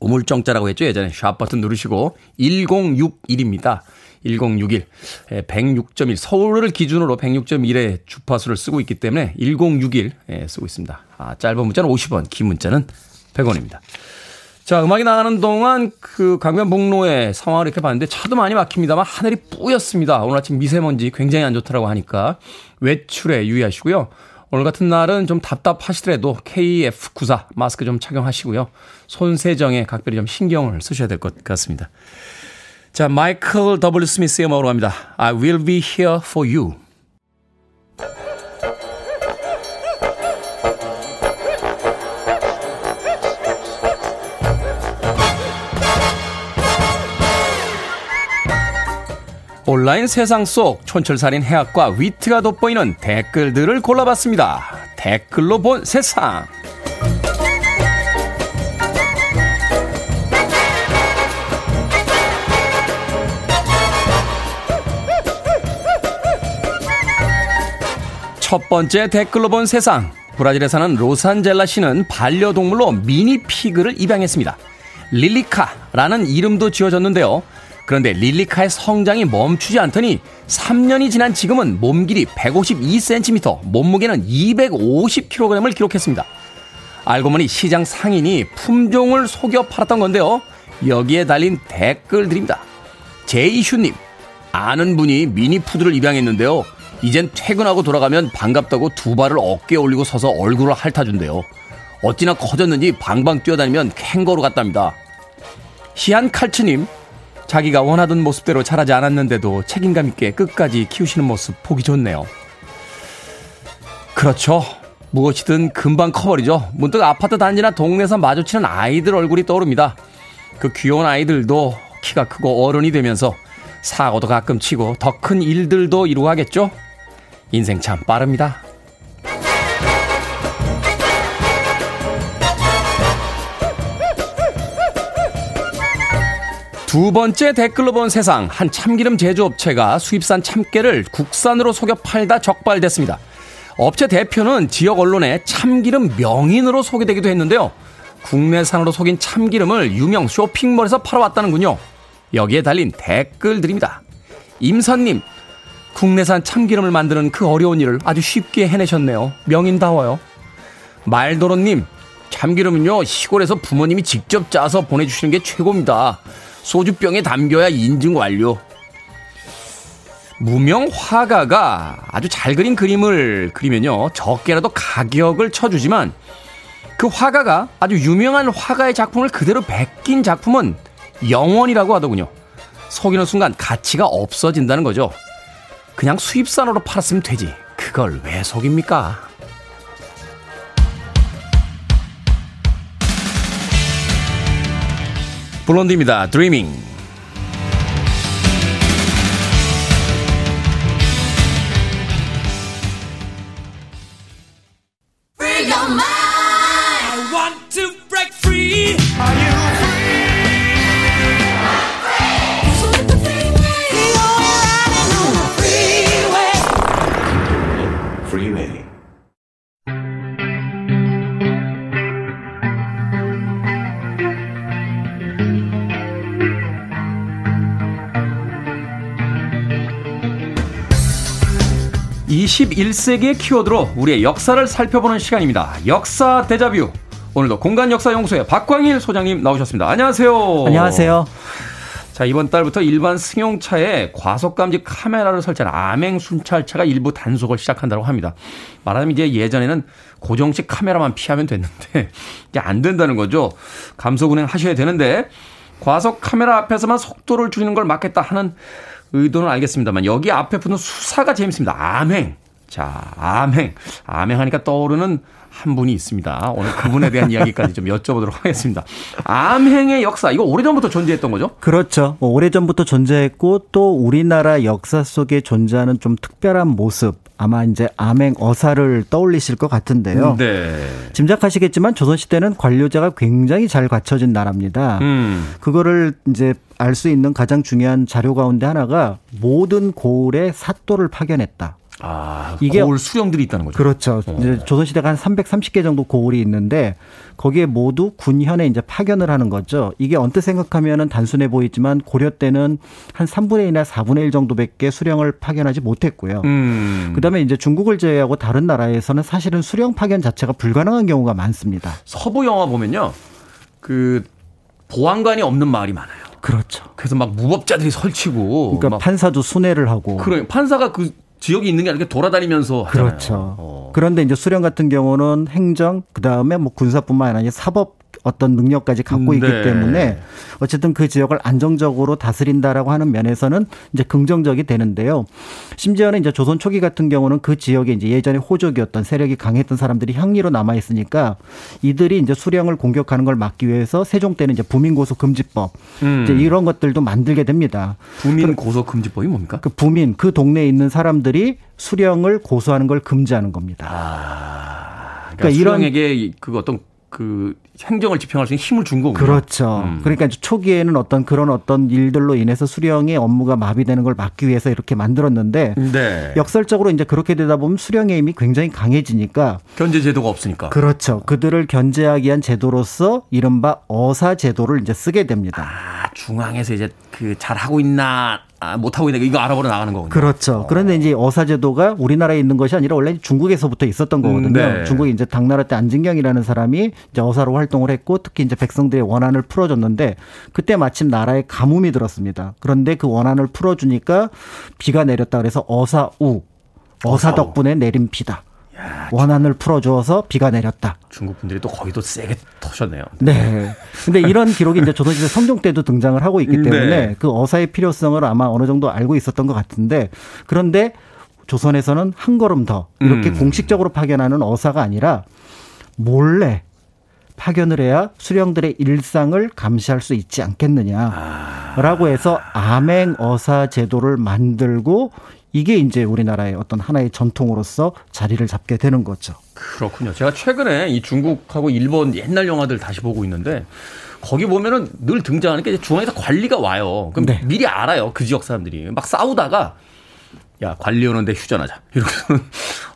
Speaker 1: 우물정자라고 했죠. 예전에 샵 버튼 누르시고, 1061입니다. 1061. 106.1. 서울을 기준으로 106.1의 주파수를 쓰고 있기 때문에 1061 쓰고 있습니다. 아, 짧은 문자는 50원, 긴 문자는 100원입니다. 자, 음악이 나가는 동안 그 강변북로의 상황을 이렇게 봤는데 차도 많이 막힙니다만 하늘이 뿌였습니다. 오늘 아침 미세먼지 굉장히 안 좋다라고 하니까 외출에 유의하시고요. 오늘 같은 날은 좀 답답하시더라도 KF94 마스크 좀 착용하시고요. 손 세정에 각별히 좀 신경을 쓰셔야 될 것 같습니다. 자, 마이클 W 스미스의 음악으로 갑니다. I will be here for you. 온라인 세상 속 촌철살인 해학과 위트가 돋보이는 댓글들을 골라봤습니다. 댓글로 본 세상. 첫 번째 댓글로 본 세상. 브라질에 사는 로산젤라 씨는 반려동물로 미니 피그를 입양했습니다. 릴리카라는 이름도 지어졌는데요. 그런데 릴리카의 성장이 멈추지 않더니 3년이 지난 지금은 몸 길이 152cm, 몸무게는 250kg을 기록했습니다. 알고 보니 시장 상인이 품종을 속여 팔았던 건데요. 여기에 달린 댓글들입니다. 제이슈님, 아는 분이 미니푸드를 입양했는데요. 이젠 퇴근하고 돌아가면 반갑다고 두 발을 어깨에 올리고 서서 얼굴을 핥아준대요. 어찌나 커졌는지 방방 뛰어다니면 캥거루 같답니다. 희한 칼츠님, 자기가 원하던 모습대로 자라지 않았는데도 책임감 있게 끝까지 키우시는 모습 보기 좋네요. 그렇죠. 무엇이든 금방 커버리죠. 문득 아파트 단지나 동네에서 마주치는 아이들 얼굴이 떠오릅니다. 그 귀여운 아이들도 키가 크고 어른이 되면서 사고도 가끔 치고 더 큰 일들도 이루고 하겠죠? 인생 참 빠릅니다. 두 번째 댓글로 본 세상 한 참기름 제조업체가 수입산 참깨를 국산으로 속여 팔다 적발됐습니다. 업체 대표는 지역 언론에 참기름 명인으로 소개되기도 했는데요. 국내산으로 속인 참기름을 유명 쇼핑몰에서 팔아왔다는군요. 여기에 달린 댓글들입니다. 임선님, 국내산 참기름을 만드는 그 어려운 일을 아주 쉽게 해내셨네요. 명인다워요. 말도로님, 참기름은요, 시골에서 부모님이 직접 짜서 보내주시는 게 최고입니다. 소주병에 담겨야 인증 완료. 무명 화가가 아주 잘 그린 그림을 그리면요, 적게라도 가격을 쳐주지만 그 화가가 아주 유명한 화가의 작품을 그대로 베낀 작품은 영원이라고 하더군요. 속이는 순간 가치가 없어진다는 거죠. 그냥 수입산으로 팔았으면 되지. 그걸 왜 속입니까? 블론디입니다. 드리밍. 21세기의 키워드로 우리의 역사를 살펴보는 시간입니다. 역사 대자뷰. 오늘도 공간 역사 연구소의 박광일 소장님 나오셨습니다. 안녕하세요.
Speaker 8: 안녕하세요.
Speaker 1: 자, 이번 달부터 일반 승용차에 과속 감지 카메라를 설치한 암행 순찰차가 일부 단속을 시작한다고 합니다. 말하자면 이제 예전에는 고정식 카메라만 피하면 됐는데 이게 안 된다는 거죠. 감속 운행 하셔야 되는데 과속 카메라 앞에서만 속도를 줄이는 걸 막겠다 하는 의도는 알겠습니다만 여기 앞에 붙는 수사가 재밌습니다. 암행. 자, 암행. 암행 하니까 떠오르는 한 분이 있습니다. 오늘 그분에 대한 이야기까지 좀 여쭤보도록 하겠습니다. 암행의 역사, 이거 오래전부터 존재했던 거죠?
Speaker 8: 그렇죠. 뭐 오래전부터 존재했고 또 우리나라 역사 속에 존재하는 좀 특별한 모습 아마 이제 암행 어사를 떠올리실 것 같은데요.
Speaker 1: 네.
Speaker 8: 짐작하시겠지만 조선시대는 관료제가 굉장히 잘 갖춰진 나라입니다.
Speaker 1: 음.
Speaker 8: 그거를 이제 알 수 있는 가장 중요한 자료 가운데 하나가 모든 고을에 사또를 파견했다.
Speaker 1: 아,
Speaker 8: 이게-
Speaker 1: 거울 수령들이 있다는 거죠.
Speaker 8: 그렇죠. 이제 조선 시대가 한 330개 정도 고을이 있는데 거기에 모두 군현에 이제 파견을 하는 거죠. 이게 언뜻 생각하면은 단순해 보이지만 고려 때는 한 3분의 1이나 4분의 1 정도밖에 수령을 파견하지 못했고요.
Speaker 1: 음.
Speaker 8: 그다음에 이제 중국을 제외하고 다른 나라에서는 사실은 수령 파견 자체가 불가능한 경우가 많습니다.
Speaker 1: 서부 영화 보면요. 그 보안관이 없는 마을이 많아요.
Speaker 8: 그렇죠.
Speaker 1: 그래서 막 무법자들이 설치고
Speaker 8: 그러니까
Speaker 1: 막
Speaker 8: 판사도 순회를 하고
Speaker 1: 그래 판사가 그 지역에 있는 게 아니라 돌아다니면서 하잖아요.
Speaker 8: 그렇죠.
Speaker 1: 어.
Speaker 8: 그런데 이제 수령 같은 경우는 행정 그다음에 뭐 군사뿐만 아니라 사법 어떤 능력까지 갖고 있기
Speaker 1: 네.
Speaker 8: 때문에 어쨌든 그 지역을 안정적으로 다스린다라고 하는 면에서는 이제 긍정적이 되는데요. 심지어는 이제 조선 초기 같은 경우는 그 지역에 이제 예전에 호족이었던 세력이 강했던 사람들이 향리로 남아 있으니까 이들이 이제 수령을 공격하는 걸 막기 위해서 세종 때는 이제 부민고소 금지법
Speaker 1: 음.
Speaker 8: 이제 이런 것들도 만들게 됩니다.
Speaker 1: 부민 고소 금지법이 뭡니까?
Speaker 8: 그 부민 그 동네에 있는 사람들이 수령을 고소하는 걸 금지하는 겁니다.
Speaker 1: 그러니까,
Speaker 8: 그러니까 이런-
Speaker 1: 수령에게 그 어떤 그 행정을 집행할 수 있는 힘을 준 거군요.
Speaker 8: 그렇죠.
Speaker 1: 음.
Speaker 8: 그러니까 초기에는 어떤 그런 어떤 일들로 인해서 수령의 업무가 마비되는 걸 막기 위해서 이렇게 만들었는데
Speaker 1: 네.
Speaker 8: 역설적으로 이제 그렇게 되다 보면 수령의 힘이 굉장히 강해지니까
Speaker 1: 견제 제도가 없으니까.
Speaker 8: 그렇죠. 그들을 견제하기 위한 제도로서 이른바 어사 제도를 이제 쓰게 됩니다.
Speaker 1: 아, 중앙에서 이제 그 잘 하고 있나 아, 못하고 있나 이거 알아보러 나가는 거군요.
Speaker 8: 그렇죠. 그런데 이제 어사 제도가 우리나라에 있는 것이 아니라 원래 중국에서부터 있었던 거거든요.
Speaker 1: 음, 네.
Speaker 8: 중국이 이제 당나라 때 안진경이라는 사람이 이제 어사로 활동을 했고 특히 이제 백성들의 원한을 풀어줬는데 그때 마침 나라에 가뭄이 들었습니다. 그런데 그 원한을 풀어주니까 비가 내렸다 그래서 어사우 어사. 덕분에 내린 비다. 원한을 풀어주어서 비가 내렸다.
Speaker 1: 중국 분들이 또 거기도 세게 터셨네요.
Speaker 8: 네. 근데 이런 기록이 이제 조선시대 성종 때도 등장을 하고 있기 때문에
Speaker 1: 네.
Speaker 8: 그 어사의 필요성을 아마 어느 정도 알고 있었던 것 같은데 그런데 조선에서는 한 걸음 더 이렇게
Speaker 1: 음.
Speaker 8: 공식적으로 파견하는 어사가 아니라 몰래 파견을 해야 수령들의 일상을 감시할 수 있지 않겠느냐라고 해서 암행 어사 제도를 만들고 이게 이제 우리나라의 어떤 하나의 전통으로서 자리를 잡게 되는 거죠.
Speaker 1: 그렇군요. 제가 최근에 이 중국하고 일본 옛날 영화들 다시 보고 있는데 거기 보면은 늘 등장하는 게 중앙에서 관리가 와요. 그럼
Speaker 8: 네.
Speaker 1: 미리 알아요. 그 지역 사람들이. 막 싸우다가 야, 관리 오는데 휴전하자. 이러고서는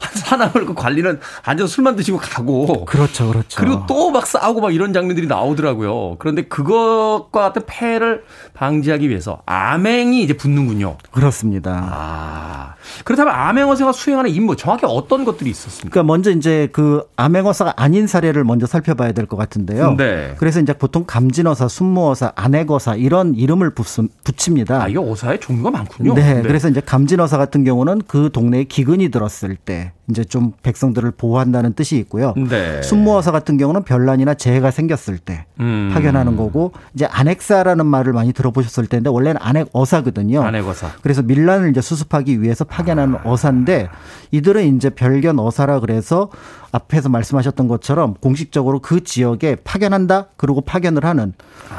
Speaker 1: 한 사람을 그 관리는 앉아서 술만 드시고 가고.
Speaker 8: 그렇죠, 그렇죠.
Speaker 1: 그리고 또 막 싸우고 막 이런 장면들이 나오더라고요. 그런데 그것과 같은 폐해를 방지하기 위해서 암행이 이제 붙는군요.
Speaker 8: 그렇습니다.
Speaker 1: 아. 그렇다면 암행어사가 수행하는 임무 정확히 어떤 것들이 있었습니까?
Speaker 8: 그러니까 먼저 이제 그 암행어사가 아닌 사례를 먼저 살펴봐야 될 것 같은데요.
Speaker 1: 네.
Speaker 8: 그래서 이제 보통 감진어사, 순무어사, 안액어사 이런 이름을 붙, 붙입니다.
Speaker 1: 아, 이게 어사의 종류가 많군요.
Speaker 8: 네, 그래서 이제 감진어사 같은 경우는 그 동네에 기근이 들었을 때 이제 좀 백성들을 보호한다는 뜻이 있고요.
Speaker 1: 네.
Speaker 8: 순무어사 같은 경우는 변란이나 재해가 생겼을 때
Speaker 1: 음.
Speaker 8: 파견하는 거고 이제 안액사라는 말을 많이 들어보셨을 텐데 원래는 안액어사거든요.
Speaker 1: 안액어사.
Speaker 8: 그래서 밀란을 이제 수습하기 위해서 파견하는 어사인데 이들은 이제 별견 어사라 그래서 앞에서 말씀하셨던 것처럼 공식적으로 그 지역에 파견한다 그리고 파견을 하는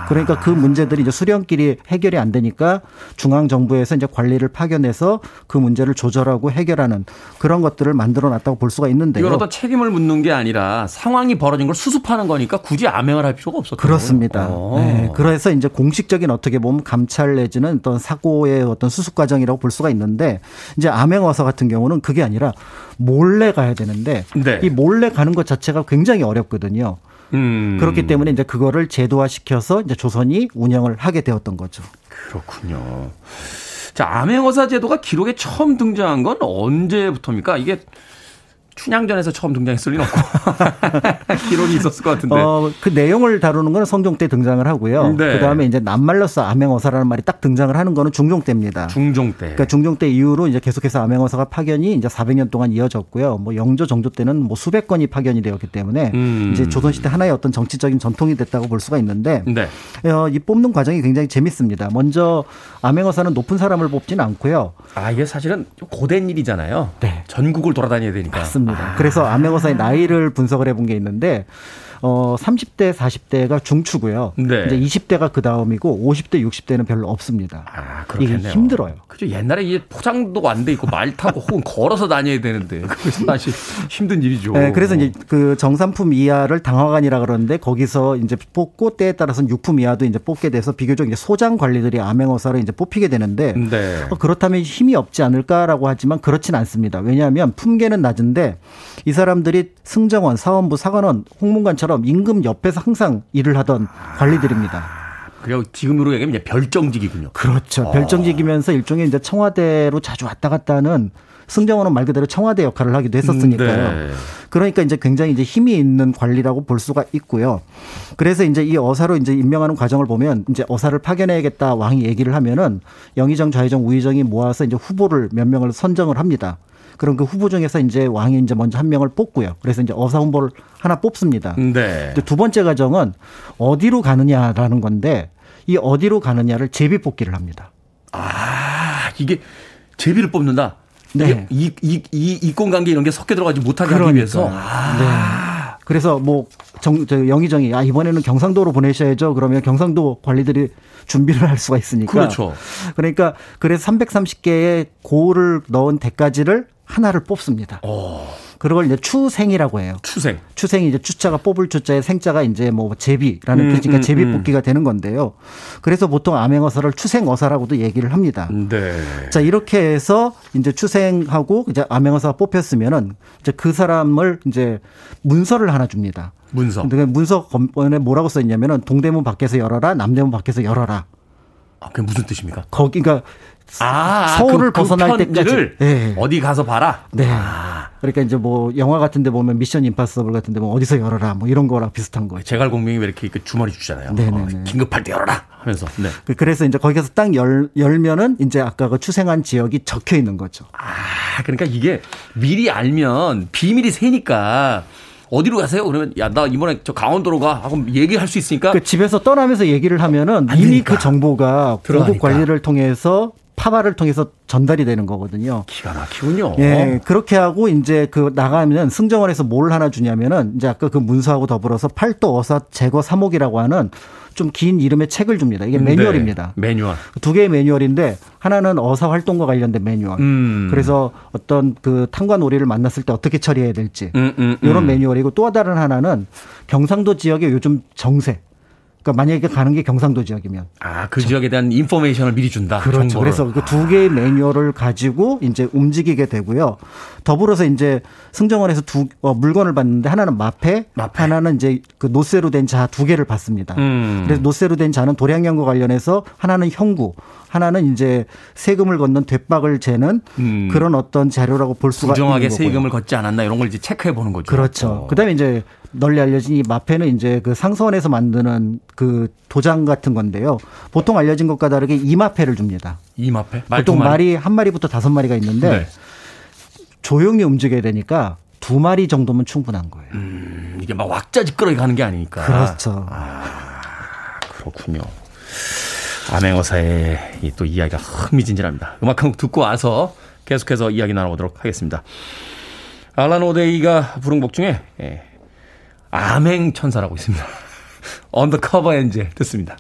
Speaker 8: 그러니까 그 문제들이 이제 수령끼리 해결이 안 되니까 중앙 정부에서 이제 관리를 파견해서 그 문제를 조절하고 해결하는 그런 것들을 만 들어 놨다고 볼 수가 있는데요.
Speaker 1: 이건 어떤 책임을 묻는 게 아니라 상황이 벌어진 걸 수습하는 거니까 굳이 암행을 할 필요가 없었던
Speaker 8: 그렇습니다.
Speaker 1: 거예요.
Speaker 8: 네,
Speaker 1: 어.
Speaker 8: 그래서 이제 공식적인 어떻게 보면 감찰 내지는 어떤 사고의 어떤 수습 과정이라고 볼 수가 있는데 이제 암행어사 같은 경우는 그게 아니라 몰래 가야 되는데
Speaker 1: 네.
Speaker 8: 이 몰래 가는 것 자체가 굉장히 어렵거든요.
Speaker 1: 음.
Speaker 8: 그렇기 때문에 이제 그거를 제도화시켜서 이제 조선이 운영을 하게 되었던 거죠.
Speaker 1: 그렇군요. 자, 암행어사 제도가 기록에 처음 등장한 건 언제부터입니까? 이게 춘향전에서 처음 등장했을 리는 없고 기록이 있었을 것 같은데.
Speaker 8: 어, 그 내용을 다루는 건 성종 때 등장을 하고요.
Speaker 1: 네.
Speaker 8: 그 다음에 이제 남말로서 암행어사라는 말이 딱 등장을 하는 거는 중종 때입니다.
Speaker 1: 중종 때.
Speaker 8: 그러니까 중종 때 이후로 이제 계속해서 암행어사가 파견이 이제 400년 동안 이어졌고요. 뭐 영조 정조 때는 뭐 수백 건이 파견이 되었기 때문에
Speaker 1: 음.
Speaker 8: 이제 조선 시대 하나의 어떤 정치적인 전통이 됐다고 볼 수가 있는데
Speaker 1: 네.
Speaker 8: 어, 이 뽑는 과정이 굉장히 재밌습니다. 먼저 암행어사는 높은 사람을 뽑지는 않고요.
Speaker 1: 아, 이게 사실은 좀 고된 일이잖아요.
Speaker 8: 네.
Speaker 1: 전국을 돌아다녀야 되니까.
Speaker 8: 맞습니다. 그래서 암행어사의 나이를 분석을 해본 게 있는데 어 30대, 40대가 중추고요.
Speaker 1: 네.
Speaker 8: 이제 20대가 그 다음이고 50대, 60대는 별로 없습니다.
Speaker 1: 아,
Speaker 8: 이게
Speaker 1: 그렇겠네요.
Speaker 8: 힘들어요.
Speaker 1: 그죠. 옛날에 이게 포장도 안 돼 있고 말 타고 혹은 걸어서 다녀야 되는데 그래서 사실 힘든 일이죠.
Speaker 8: 네, 그래서 이제 그 정산품 이하를 당화관이라 그러는데 거기서 이제 뽑고 때에 따라서는 육품 이하도 이제 뽑게 돼서 비교적 이제 소장 관리들이 암행어사를 이제 뽑히게 되는데
Speaker 1: 네.
Speaker 8: 어, 그렇다면 힘이 없지 않을까라고 하지만 그렇진 않습니다. 왜냐하면 품계는 낮은데 이 사람들이 승정원, 사원부, 사관원, 홍문관처럼 임금 옆에서 항상 일을 하던 관리들입니다.
Speaker 1: 그리고 지금으로 얘기하면 이제 별정직이군요.
Speaker 8: 그렇죠. 별정직이면서 일종의 이제 청와대로 자주 왔다 갔다 하는 승정원은 말 그대로 청와대 역할을 하기도 했었으니까요.
Speaker 1: 네.
Speaker 8: 그러니까 이제 굉장히 이제 힘이 있는 관리라고 볼 수가 있고요. 그래서 이제 이 어사로 이제 임명하는 과정을 보면 이제 어사를 파견해야겠다 왕이 얘기를 하면은 영의정, 좌의정, 우의정이 모아서 이제 후보를 몇 명을 선정을 합니다. 그럼 그 후보 중에서 이제 왕이 이제 먼저 한 명을 뽑고요. 그래서 이제 어사 후보를 하나 뽑습니다.
Speaker 1: 네.
Speaker 8: 두 번째 과정은 어디로 가느냐라는 건데 이 어디로 가느냐를 제비 뽑기를 합니다.
Speaker 1: 아, 이게 제비를 뽑는다.
Speaker 8: 네.
Speaker 1: 이, 이, 이, 이권 관계 이런 게 섞여 들어가지 못하게 하기 위해서. 아.
Speaker 8: 네. 그래서 뭐 정, 저 영의정이 아 이번에는 경상도로 보내셔야죠. 그러면 경상도 관리들이 준비를 할 수가 있으니까.
Speaker 1: 그렇죠.
Speaker 8: 그러니까 그래서 330개의 고를 넣은 대가지를 하나를 뽑습니다.
Speaker 1: 어.
Speaker 8: 그걸 이제 추생이라고 해요.
Speaker 1: 추생.
Speaker 8: 추생이 이제 추자가 뽑을 추자에 생자가 이제 뭐 제비라는
Speaker 1: 음,
Speaker 8: 뜻이니까
Speaker 1: 음,
Speaker 8: 제비
Speaker 1: 음.
Speaker 8: 뽑기가 되는 건데요. 그래서 보통 암행어사를 추생어사라고도 얘기를 합니다.
Speaker 1: 네.
Speaker 8: 자 이렇게 해서 이제 추생하고 이제 암행어사가 뽑혔으면은 이제 그 사람을 이제 문서를 하나 줍니다.
Speaker 1: 문서.
Speaker 8: 근데 그 문서 건에 뭐라고 써 있냐면은 동대문 밖에서 열어라, 남대문 밖에서 열어라.
Speaker 1: 아, 그게 무슨 뜻입니까?
Speaker 8: 거기가
Speaker 1: 아,
Speaker 8: 서울을
Speaker 1: 그,
Speaker 8: 벗어날
Speaker 1: 그
Speaker 8: 때까지. 네.
Speaker 1: 어디 가서 봐라.
Speaker 8: 네. 그러니까 이제 뭐 영화 같은데 보면 미션 임파서블 같은데 뭐 어디서 열어라 뭐 이런 거랑 비슷한 거죠.
Speaker 1: 제갈 공명이 왜 이렇게 그 주머니 주잖아요.
Speaker 8: 네네네.
Speaker 1: 어, 긴급할 때 열어라 하면서. 네.
Speaker 8: 그- 그래서 이제 거기서 딱 열, 열면은 이제 아까 그 추생한 지역이 적혀 있는 거죠.
Speaker 1: 아, 그러니까 이게 미리 알면 비밀이 새니까 어디로 가세요? 그러면 야, 나 이번에 저 강원도로 가. 하고 얘기할 수 있으니까
Speaker 8: 그 집에서 떠나면서 얘기를 하면은
Speaker 1: 안
Speaker 8: 이미
Speaker 1: 되니까.
Speaker 8: 그 정보가. 보급 관리를 통해서 파발을 통해서 전달이 되는 거거든요.
Speaker 1: 기가 막히군요.
Speaker 8: 예, 그렇게 하고 이제 그 나가면 승정원에서 뭘 하나 주냐면은 이제 아까 그 문서하고 더불어서 팔도 어사 제거 사목이라고 하는 좀 긴 이름의 책을 줍니다. 이게
Speaker 1: 네,
Speaker 8: 매뉴얼입니다.
Speaker 1: 매뉴얼.
Speaker 8: 두 개의 매뉴얼인데 하나는 어사 활동과 관련된 매뉴얼.
Speaker 1: 음.
Speaker 8: 그래서 어떤 그 탄관 오리를 만났을 때 어떻게 처리해야 될지
Speaker 1: 음, 음,
Speaker 8: 이런
Speaker 1: 음.
Speaker 8: 매뉴얼이고 또 다른 하나는 경상도 지역의 요즘 정세. 그러니까 만약에 가는 게 경상도 지역이면
Speaker 1: 아, 그 지역에 대한 인포메이션을 미리 준다.
Speaker 8: 그렇죠.
Speaker 1: 정보를.
Speaker 8: 그래서 그 두 개의 매뉴얼을 가지고 이제 움직이게 되고요. 더불어서 이제 승정원에서 두 어, 물건을 받는데 하나는 마패, 하나는 이제 그 노쇠로 된 자 두 개를 받습니다.
Speaker 1: 음.
Speaker 8: 그래서 노쇠로 된 자는 도량령과 관련해서 하나는 형구, 하나는 이제 세금을 걷는 되박을 재는
Speaker 1: 음.
Speaker 8: 그런 어떤 자료라고 볼 수가
Speaker 1: 부정하게
Speaker 8: 있는 거고요.
Speaker 1: 세금을 걷지 않았나 이런 걸 이제 체크해 보는 거죠.
Speaker 8: 그렇죠.
Speaker 1: 어.
Speaker 8: 그다음에 이제 널리 알려진 이 마패는 이제 그 상서원에서 만드는 그 도장 같은 건데요. 보통 알려진 것과 다르게 이마패를 줍니다.
Speaker 1: 이마패?
Speaker 8: 보통 말이 한 마리부터 다섯 마리가 있는데
Speaker 1: 네.
Speaker 8: 조용히 움직여야 되니까 두 마리 정도면 충분한 거예요.
Speaker 1: 음, 이게 막 왁자지껄하게 가는 게 아니니까.
Speaker 8: 그렇죠.
Speaker 1: 그렇군요. 암행어사의 이또 이야기가 흥미진진합니다. 음악 한 곡 듣고 와서 계속해서 이야기 나눠보도록 하겠습니다. 알란 오데이가 부른 곡 중에 예, 암행 천사라고 있습니다. Undercover Angel 듣습니다.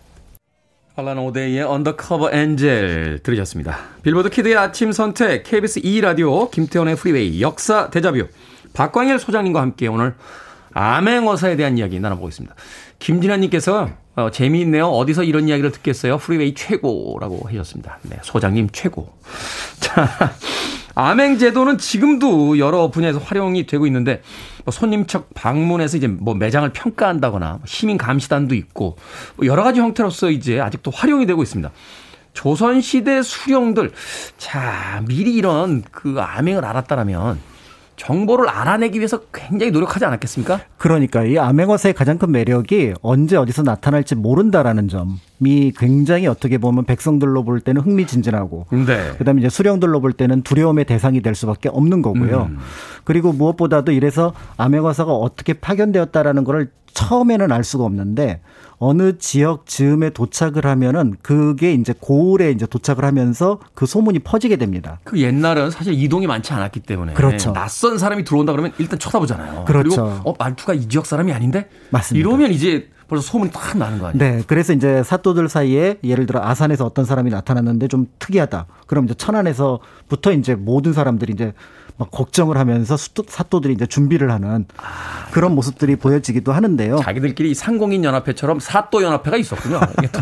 Speaker 1: 알란 오데이의 Undercover Angel 들으셨습니다. 빌보드 키드의 아침 선택 KBS 2라디오 김태훈의 프리웨이 역사 데자뷰 박광일 소장님과 함께 오늘 암행어사에 대한 이야기 나눠보고 있습니다. 김진아님께서 어, 재미있네요. 어디서 이런 이야기를 듣겠어요? 프리웨이 최고라고 하셨습니다. 네, 소장님 최고. 자, 암행 제도는 지금도 여러 분야에서 활용이 되고 있는데 뭐 손님척 방문해서 이제 뭐 매장을 평가한다거나 시민 감시단도 있고 뭐 여러 가지 형태로서 이제 아직도 활용이 되고 있습니다. 조선시대 수령들 자 미리 이런 그 암행을 알았다라면 정보를 알아내기 위해서 굉장히 노력하지 않았겠습니까?
Speaker 8: 그러니까 이 암행어사의 가장 큰 매력이 언제 어디서 나타날지 모른다라는 점이 굉장히 어떻게 보면 백성들로 볼 때는 흥미진진하고
Speaker 1: 네.
Speaker 8: 그다음에 이제 수령들로 볼 때는 두려움의 대상이 될 수밖에 없는 거고요.
Speaker 1: 음.
Speaker 8: 그리고 무엇보다도 이래서 암행어사가 어떻게 파견되었다라는 거를 처음에는 알 수가 없는데 어느 지역 즈음에 도착을 하면은 그게 이제 고을에 이제 도착을 하면서 그 소문이 퍼지게 됩니다.
Speaker 1: 그 옛날은 사실 이동이 많지 않았기 때문에
Speaker 8: 그렇죠.
Speaker 1: 낯선 사람이 들어온다 그러면 일단 쳐다보잖아요.
Speaker 8: 그렇죠.
Speaker 1: 리고 어 말투가 이 지역 사람이 아닌데
Speaker 8: 맞습니다.
Speaker 1: 이러면 이제 벌써 소문이 탁 나는 거 아니에요?
Speaker 8: 네. 그래서 이제 사또들 사이에 예를 들어 아산에서 어떤 사람이 나타났는데 좀 특이하다. 그럼 이제 천안에서부터 이제 모든 사람들이 이제 막 걱정을 하면서 수도- 사또들이 이제 준비를 하는 그런 모습들이 보여지기도 하는데요.
Speaker 1: 자기들끼리 상공인 연합회처럼 사또 연합회가 있었군요.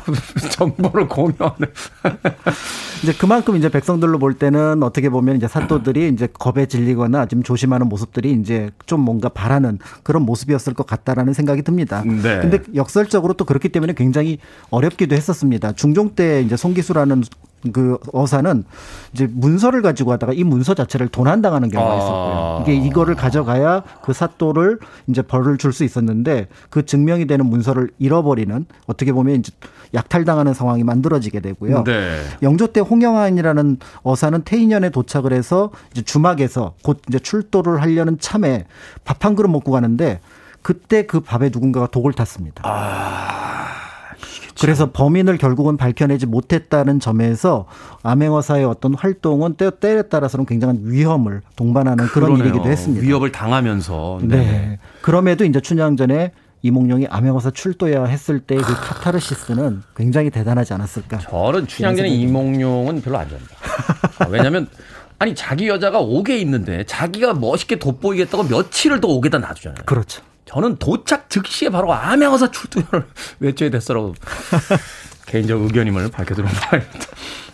Speaker 1: 정보를 공유하는.
Speaker 8: 이제 그만큼 이제 백성들로 볼 때는 어떻게 보면 이제 사또들이 이제 겁에 질리거나 좀 조심하는 모습들이 이제 좀 뭔가 바라는 그런 모습이었을 것 같다라는 생각이 듭니다.
Speaker 1: 네.
Speaker 8: 근데 역설적으로 또 그렇기 때문에 굉장히 어렵기도 했었습니다. 중종 때 이제 송기수라는 그 어사는 이제 문서를 가지고 하다가 이 문서 자체를 도난당하는 경우가
Speaker 1: 아.
Speaker 8: 있었고요. 이게 이거를 가져가야 그 사또를 이제 벌을 줄 수 있었는데 그 증명이 되는 문서를 잃어버리는 어떻게 보면 이제 약탈당하는 상황이 만들어지게 되고요.
Speaker 1: 네.
Speaker 8: 영조 때 홍영안이라는 어사는 태인년에 도착을 해서 이제 주막에서 곧 이제 출도를 하려는 참에 밥 한 그릇 먹고 가는데 그때 그 밥에 누군가가 독을 탔습니다. 그래서 범인을 결국은 밝혀내지 못했다는 점에서 암행어사의 어떤 활동은 때, 때에 따라서는 굉장한 위험을 동반하는 그런
Speaker 1: 그러네요.
Speaker 8: 일이기도 했습니다.
Speaker 1: 위협을 당하면서.
Speaker 8: 네. 그럼에도 이제 춘향 전에 이몽룡이 암행어사 출도해야 했을 때 그 카타르시스는 굉장히 대단하지 않았을까.
Speaker 1: 저는
Speaker 8: 생각이
Speaker 1: 이몽룡은 별로 안 좋아합니다. 아, 왜냐하면 아니 자기 여자가 옥에 있는데 자기가 멋있게 돋보이겠다고 며칠을 더 옥에다 놔두잖아요.
Speaker 8: 그렇죠.
Speaker 1: 저는 도착 즉시에 바로 암행어사 출두를 외쳐야 됐어라고 개인적 의견임을 밝혀드리는 바입니다.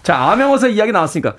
Speaker 1: 자, 암행어사 이야기 나왔으니까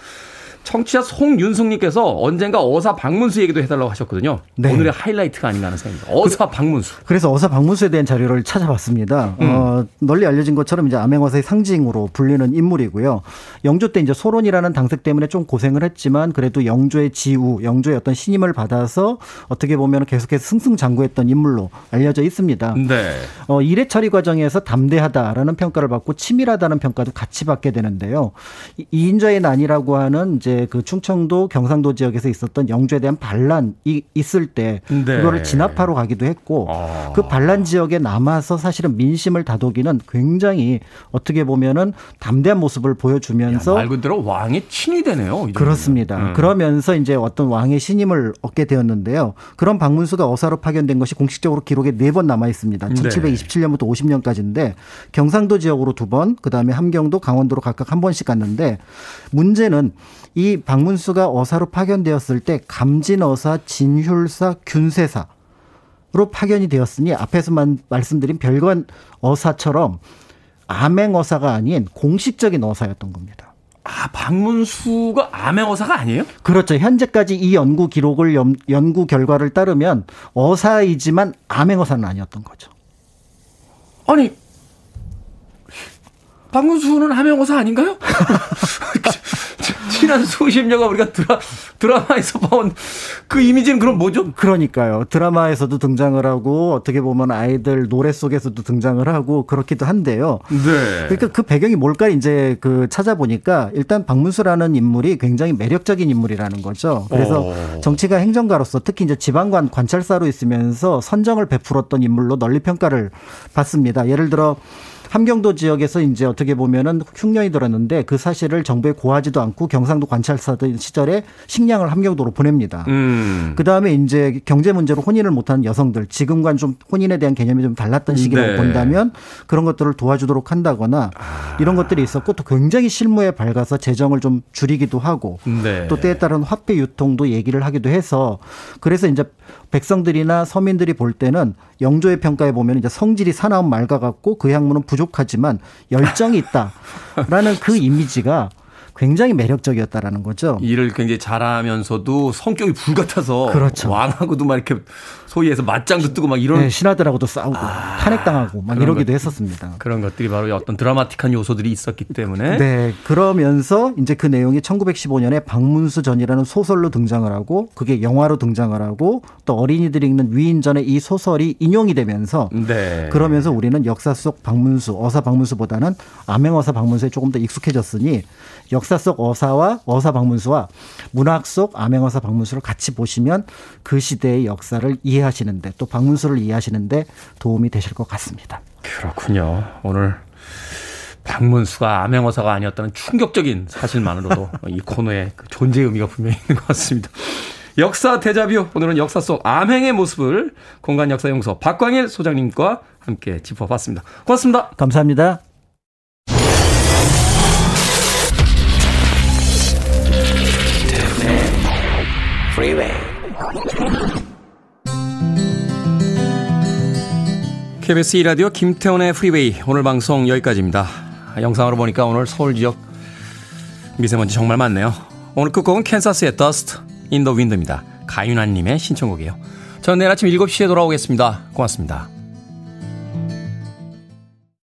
Speaker 1: 청취자 송윤숙님께서 언젠가 어사 방문수 얘기도 해달라고 하셨거든요.
Speaker 8: 네.
Speaker 1: 오늘의 하이라이트가 아닌가 하는 생각입니다. 어사 방문수.
Speaker 8: 그 래서 어사 방문수에 대한 자료를 찾아봤습니다.
Speaker 1: 음.
Speaker 8: 어, 널리 알려진 것처럼 이제 암행어사의 상징으로 불리는 인물이고요. 영조 때 이제 소론이라는 당색 때문에 좀 고생을 했지만 그래도 영조의 지우, 영조의 어떤 신임을 받아서 어떻게 보면 계속해서 승승장구했던 인물로 알려져 있습니다.
Speaker 1: 네.
Speaker 8: 어, 일회 처리 과정에서 담대하다라는 평가를 받고 치밀하다는 평가도 같이 받게 되는데요. 이- 이인자의 난이라고 하는 이제 그 충청도 경상도 지역에서 있었던 영조에 대한 반란이 있을 때
Speaker 1: 네.
Speaker 8: 그거를 진압하러 가기도 했고
Speaker 1: 아.
Speaker 8: 그 반란 지역에 남아서 사실은 민심을 다독이는 굉장히 어떻게 보면은 담대한 모습을 보여주면서
Speaker 1: 말 그대로 왕의 친이 되네요.
Speaker 8: 그렇습니다.
Speaker 1: 음.
Speaker 8: 그러면서 이제 어떤 왕의 신임을 얻게 되었는데요. 그런 박문수가 어사로 파견된 것이 공식적으로 기록에 네 번 남아 있습니다.
Speaker 1: 네.
Speaker 8: 1727년부터 50년까지인데 경상도 지역으로 두 번, 그다음에 함경도, 강원도로 각각 한 번씩 갔는데 문제는 이 박문수가 어사로 파견되었을 때 감진어사, 진휼사, 균세사 로 파견이 되었으니 앞에서만 말씀드린 별관 어사처럼 암행어사가 아닌 공식적인 어사였던 겁니다.
Speaker 1: 아, 방문수가 암행어사가 아니에요?
Speaker 8: 그렇죠. 현재까지 이 연구 기록을 연, 연구 결과를 따르면 어사이지만 암행어사는 아니었던 거죠.
Speaker 1: 아니, 방문수는 암행어사 아닌가요? 지난 수십 년간 우리가 드라, 드라마에서 봐온 그 이미지는 그럼 뭐죠?
Speaker 8: 그러니까요. 드라마에서도 등장을 하고 어떻게 보면 아이들 노래 속에서도 등장을 하고 그렇기도 한데요.
Speaker 1: 네.
Speaker 8: 그러니까 그 배경이 뭘까 이제 그 찾아보니까 일단 박문수라는 인물이 굉장히 매력적인 인물이라는 거죠. 그래서
Speaker 1: 어.
Speaker 8: 정치가 행정가로서 특히 이제 지방관 관찰사로 있으면서 선정을 베풀었던 인물로 널리 평가를 받습니다. 예를 들어 함경도 지역에서 이제 어떻게 보면은 흉년이 들었는데 그 사실을 정부에 고하지도 않고 경상도 관찰사들 시절에 식량을 함경도로 보냅니다.
Speaker 1: 음.
Speaker 8: 그 다음에 이제 경제 문제로 혼인을 못하는 여성들, 지금과는 좀 혼인에 대한 개념이 좀 달랐던 시기라고
Speaker 1: 네.
Speaker 8: 본다면 그런 것들을 도와주도록 한다거나 이런 것들이 있었고 또 굉장히 실무에 밝아서 재정을 좀 줄이기도 하고
Speaker 1: 네.
Speaker 8: 또 때에 따른 화폐 유통도 얘기를 하기도 해서 그래서 이제 백성들이나 서민들이 볼 때는 영조의 평가에 보면 이제 성질이 사나운 말과 같고 그 학문은 부족하지만 열정이 있다라는 그 이미지가 굉장히 매력적이었다라는 거죠.
Speaker 1: 일을 굉장히 잘하면서도 성격이 불같아서
Speaker 8: 그렇죠.
Speaker 1: 왕하고도 막 이렇게 소위 해서 맞짱도 뜨고 막 이런
Speaker 8: 네, 신하들하고도 싸우고 탄핵당하고 막 이러기도
Speaker 1: 것-
Speaker 8: 했었습니다.
Speaker 1: 그런 것들이 바로 어떤 드라마틱한 요소들이 있었기 때문에
Speaker 8: 네, 그러면서 이제 그 내용이 1915년에 박문수 전이라는 소설로 등장을 하고 그게 영화로 등장을 하고 또 어린이들이 읽는 위인전에 이 소설이 인용이 되면서
Speaker 1: 네.
Speaker 8: 그러면서 우리는 역사 속 박문수, 어사 박문수보다는 암행어사 박문수에 조금 더 익숙해졌으니 역사 속 어사와 어사 박문수와 문학 속 암행어사 박문수를 같이 보시면 그 시대의 역사를 이해하시는데 또 박문수를 이해하시는데 도움이 되실 것 같습니다.
Speaker 1: 그렇군요. 오늘 박문수가 암행어사가 아니었다는 충격적인 사실만으로도 이 코너의 그 존재 의미가 분명히 있는 것 같습니다. 역사 대자뷰 오늘은 역사 속 암행의 모습을 공간 역사 용서 박광일 소장님과 함께 짚어봤습니다. 고맙습니다.
Speaker 8: 감사합니다.
Speaker 4: Freeway.
Speaker 1: KBS 2라디오 김태훈의 프리웨이 오늘 방송 여기까지입니다. 영상으로 보니까 오늘 서울 지역 미세먼지 정말 많네요. 오늘 끝곡은 캔사스의 Dust in the Wind입니다. 가윤아님의 신청곡이에요. 저는 내일 아침 7시에 돌아오겠습니다. 고맙습니다.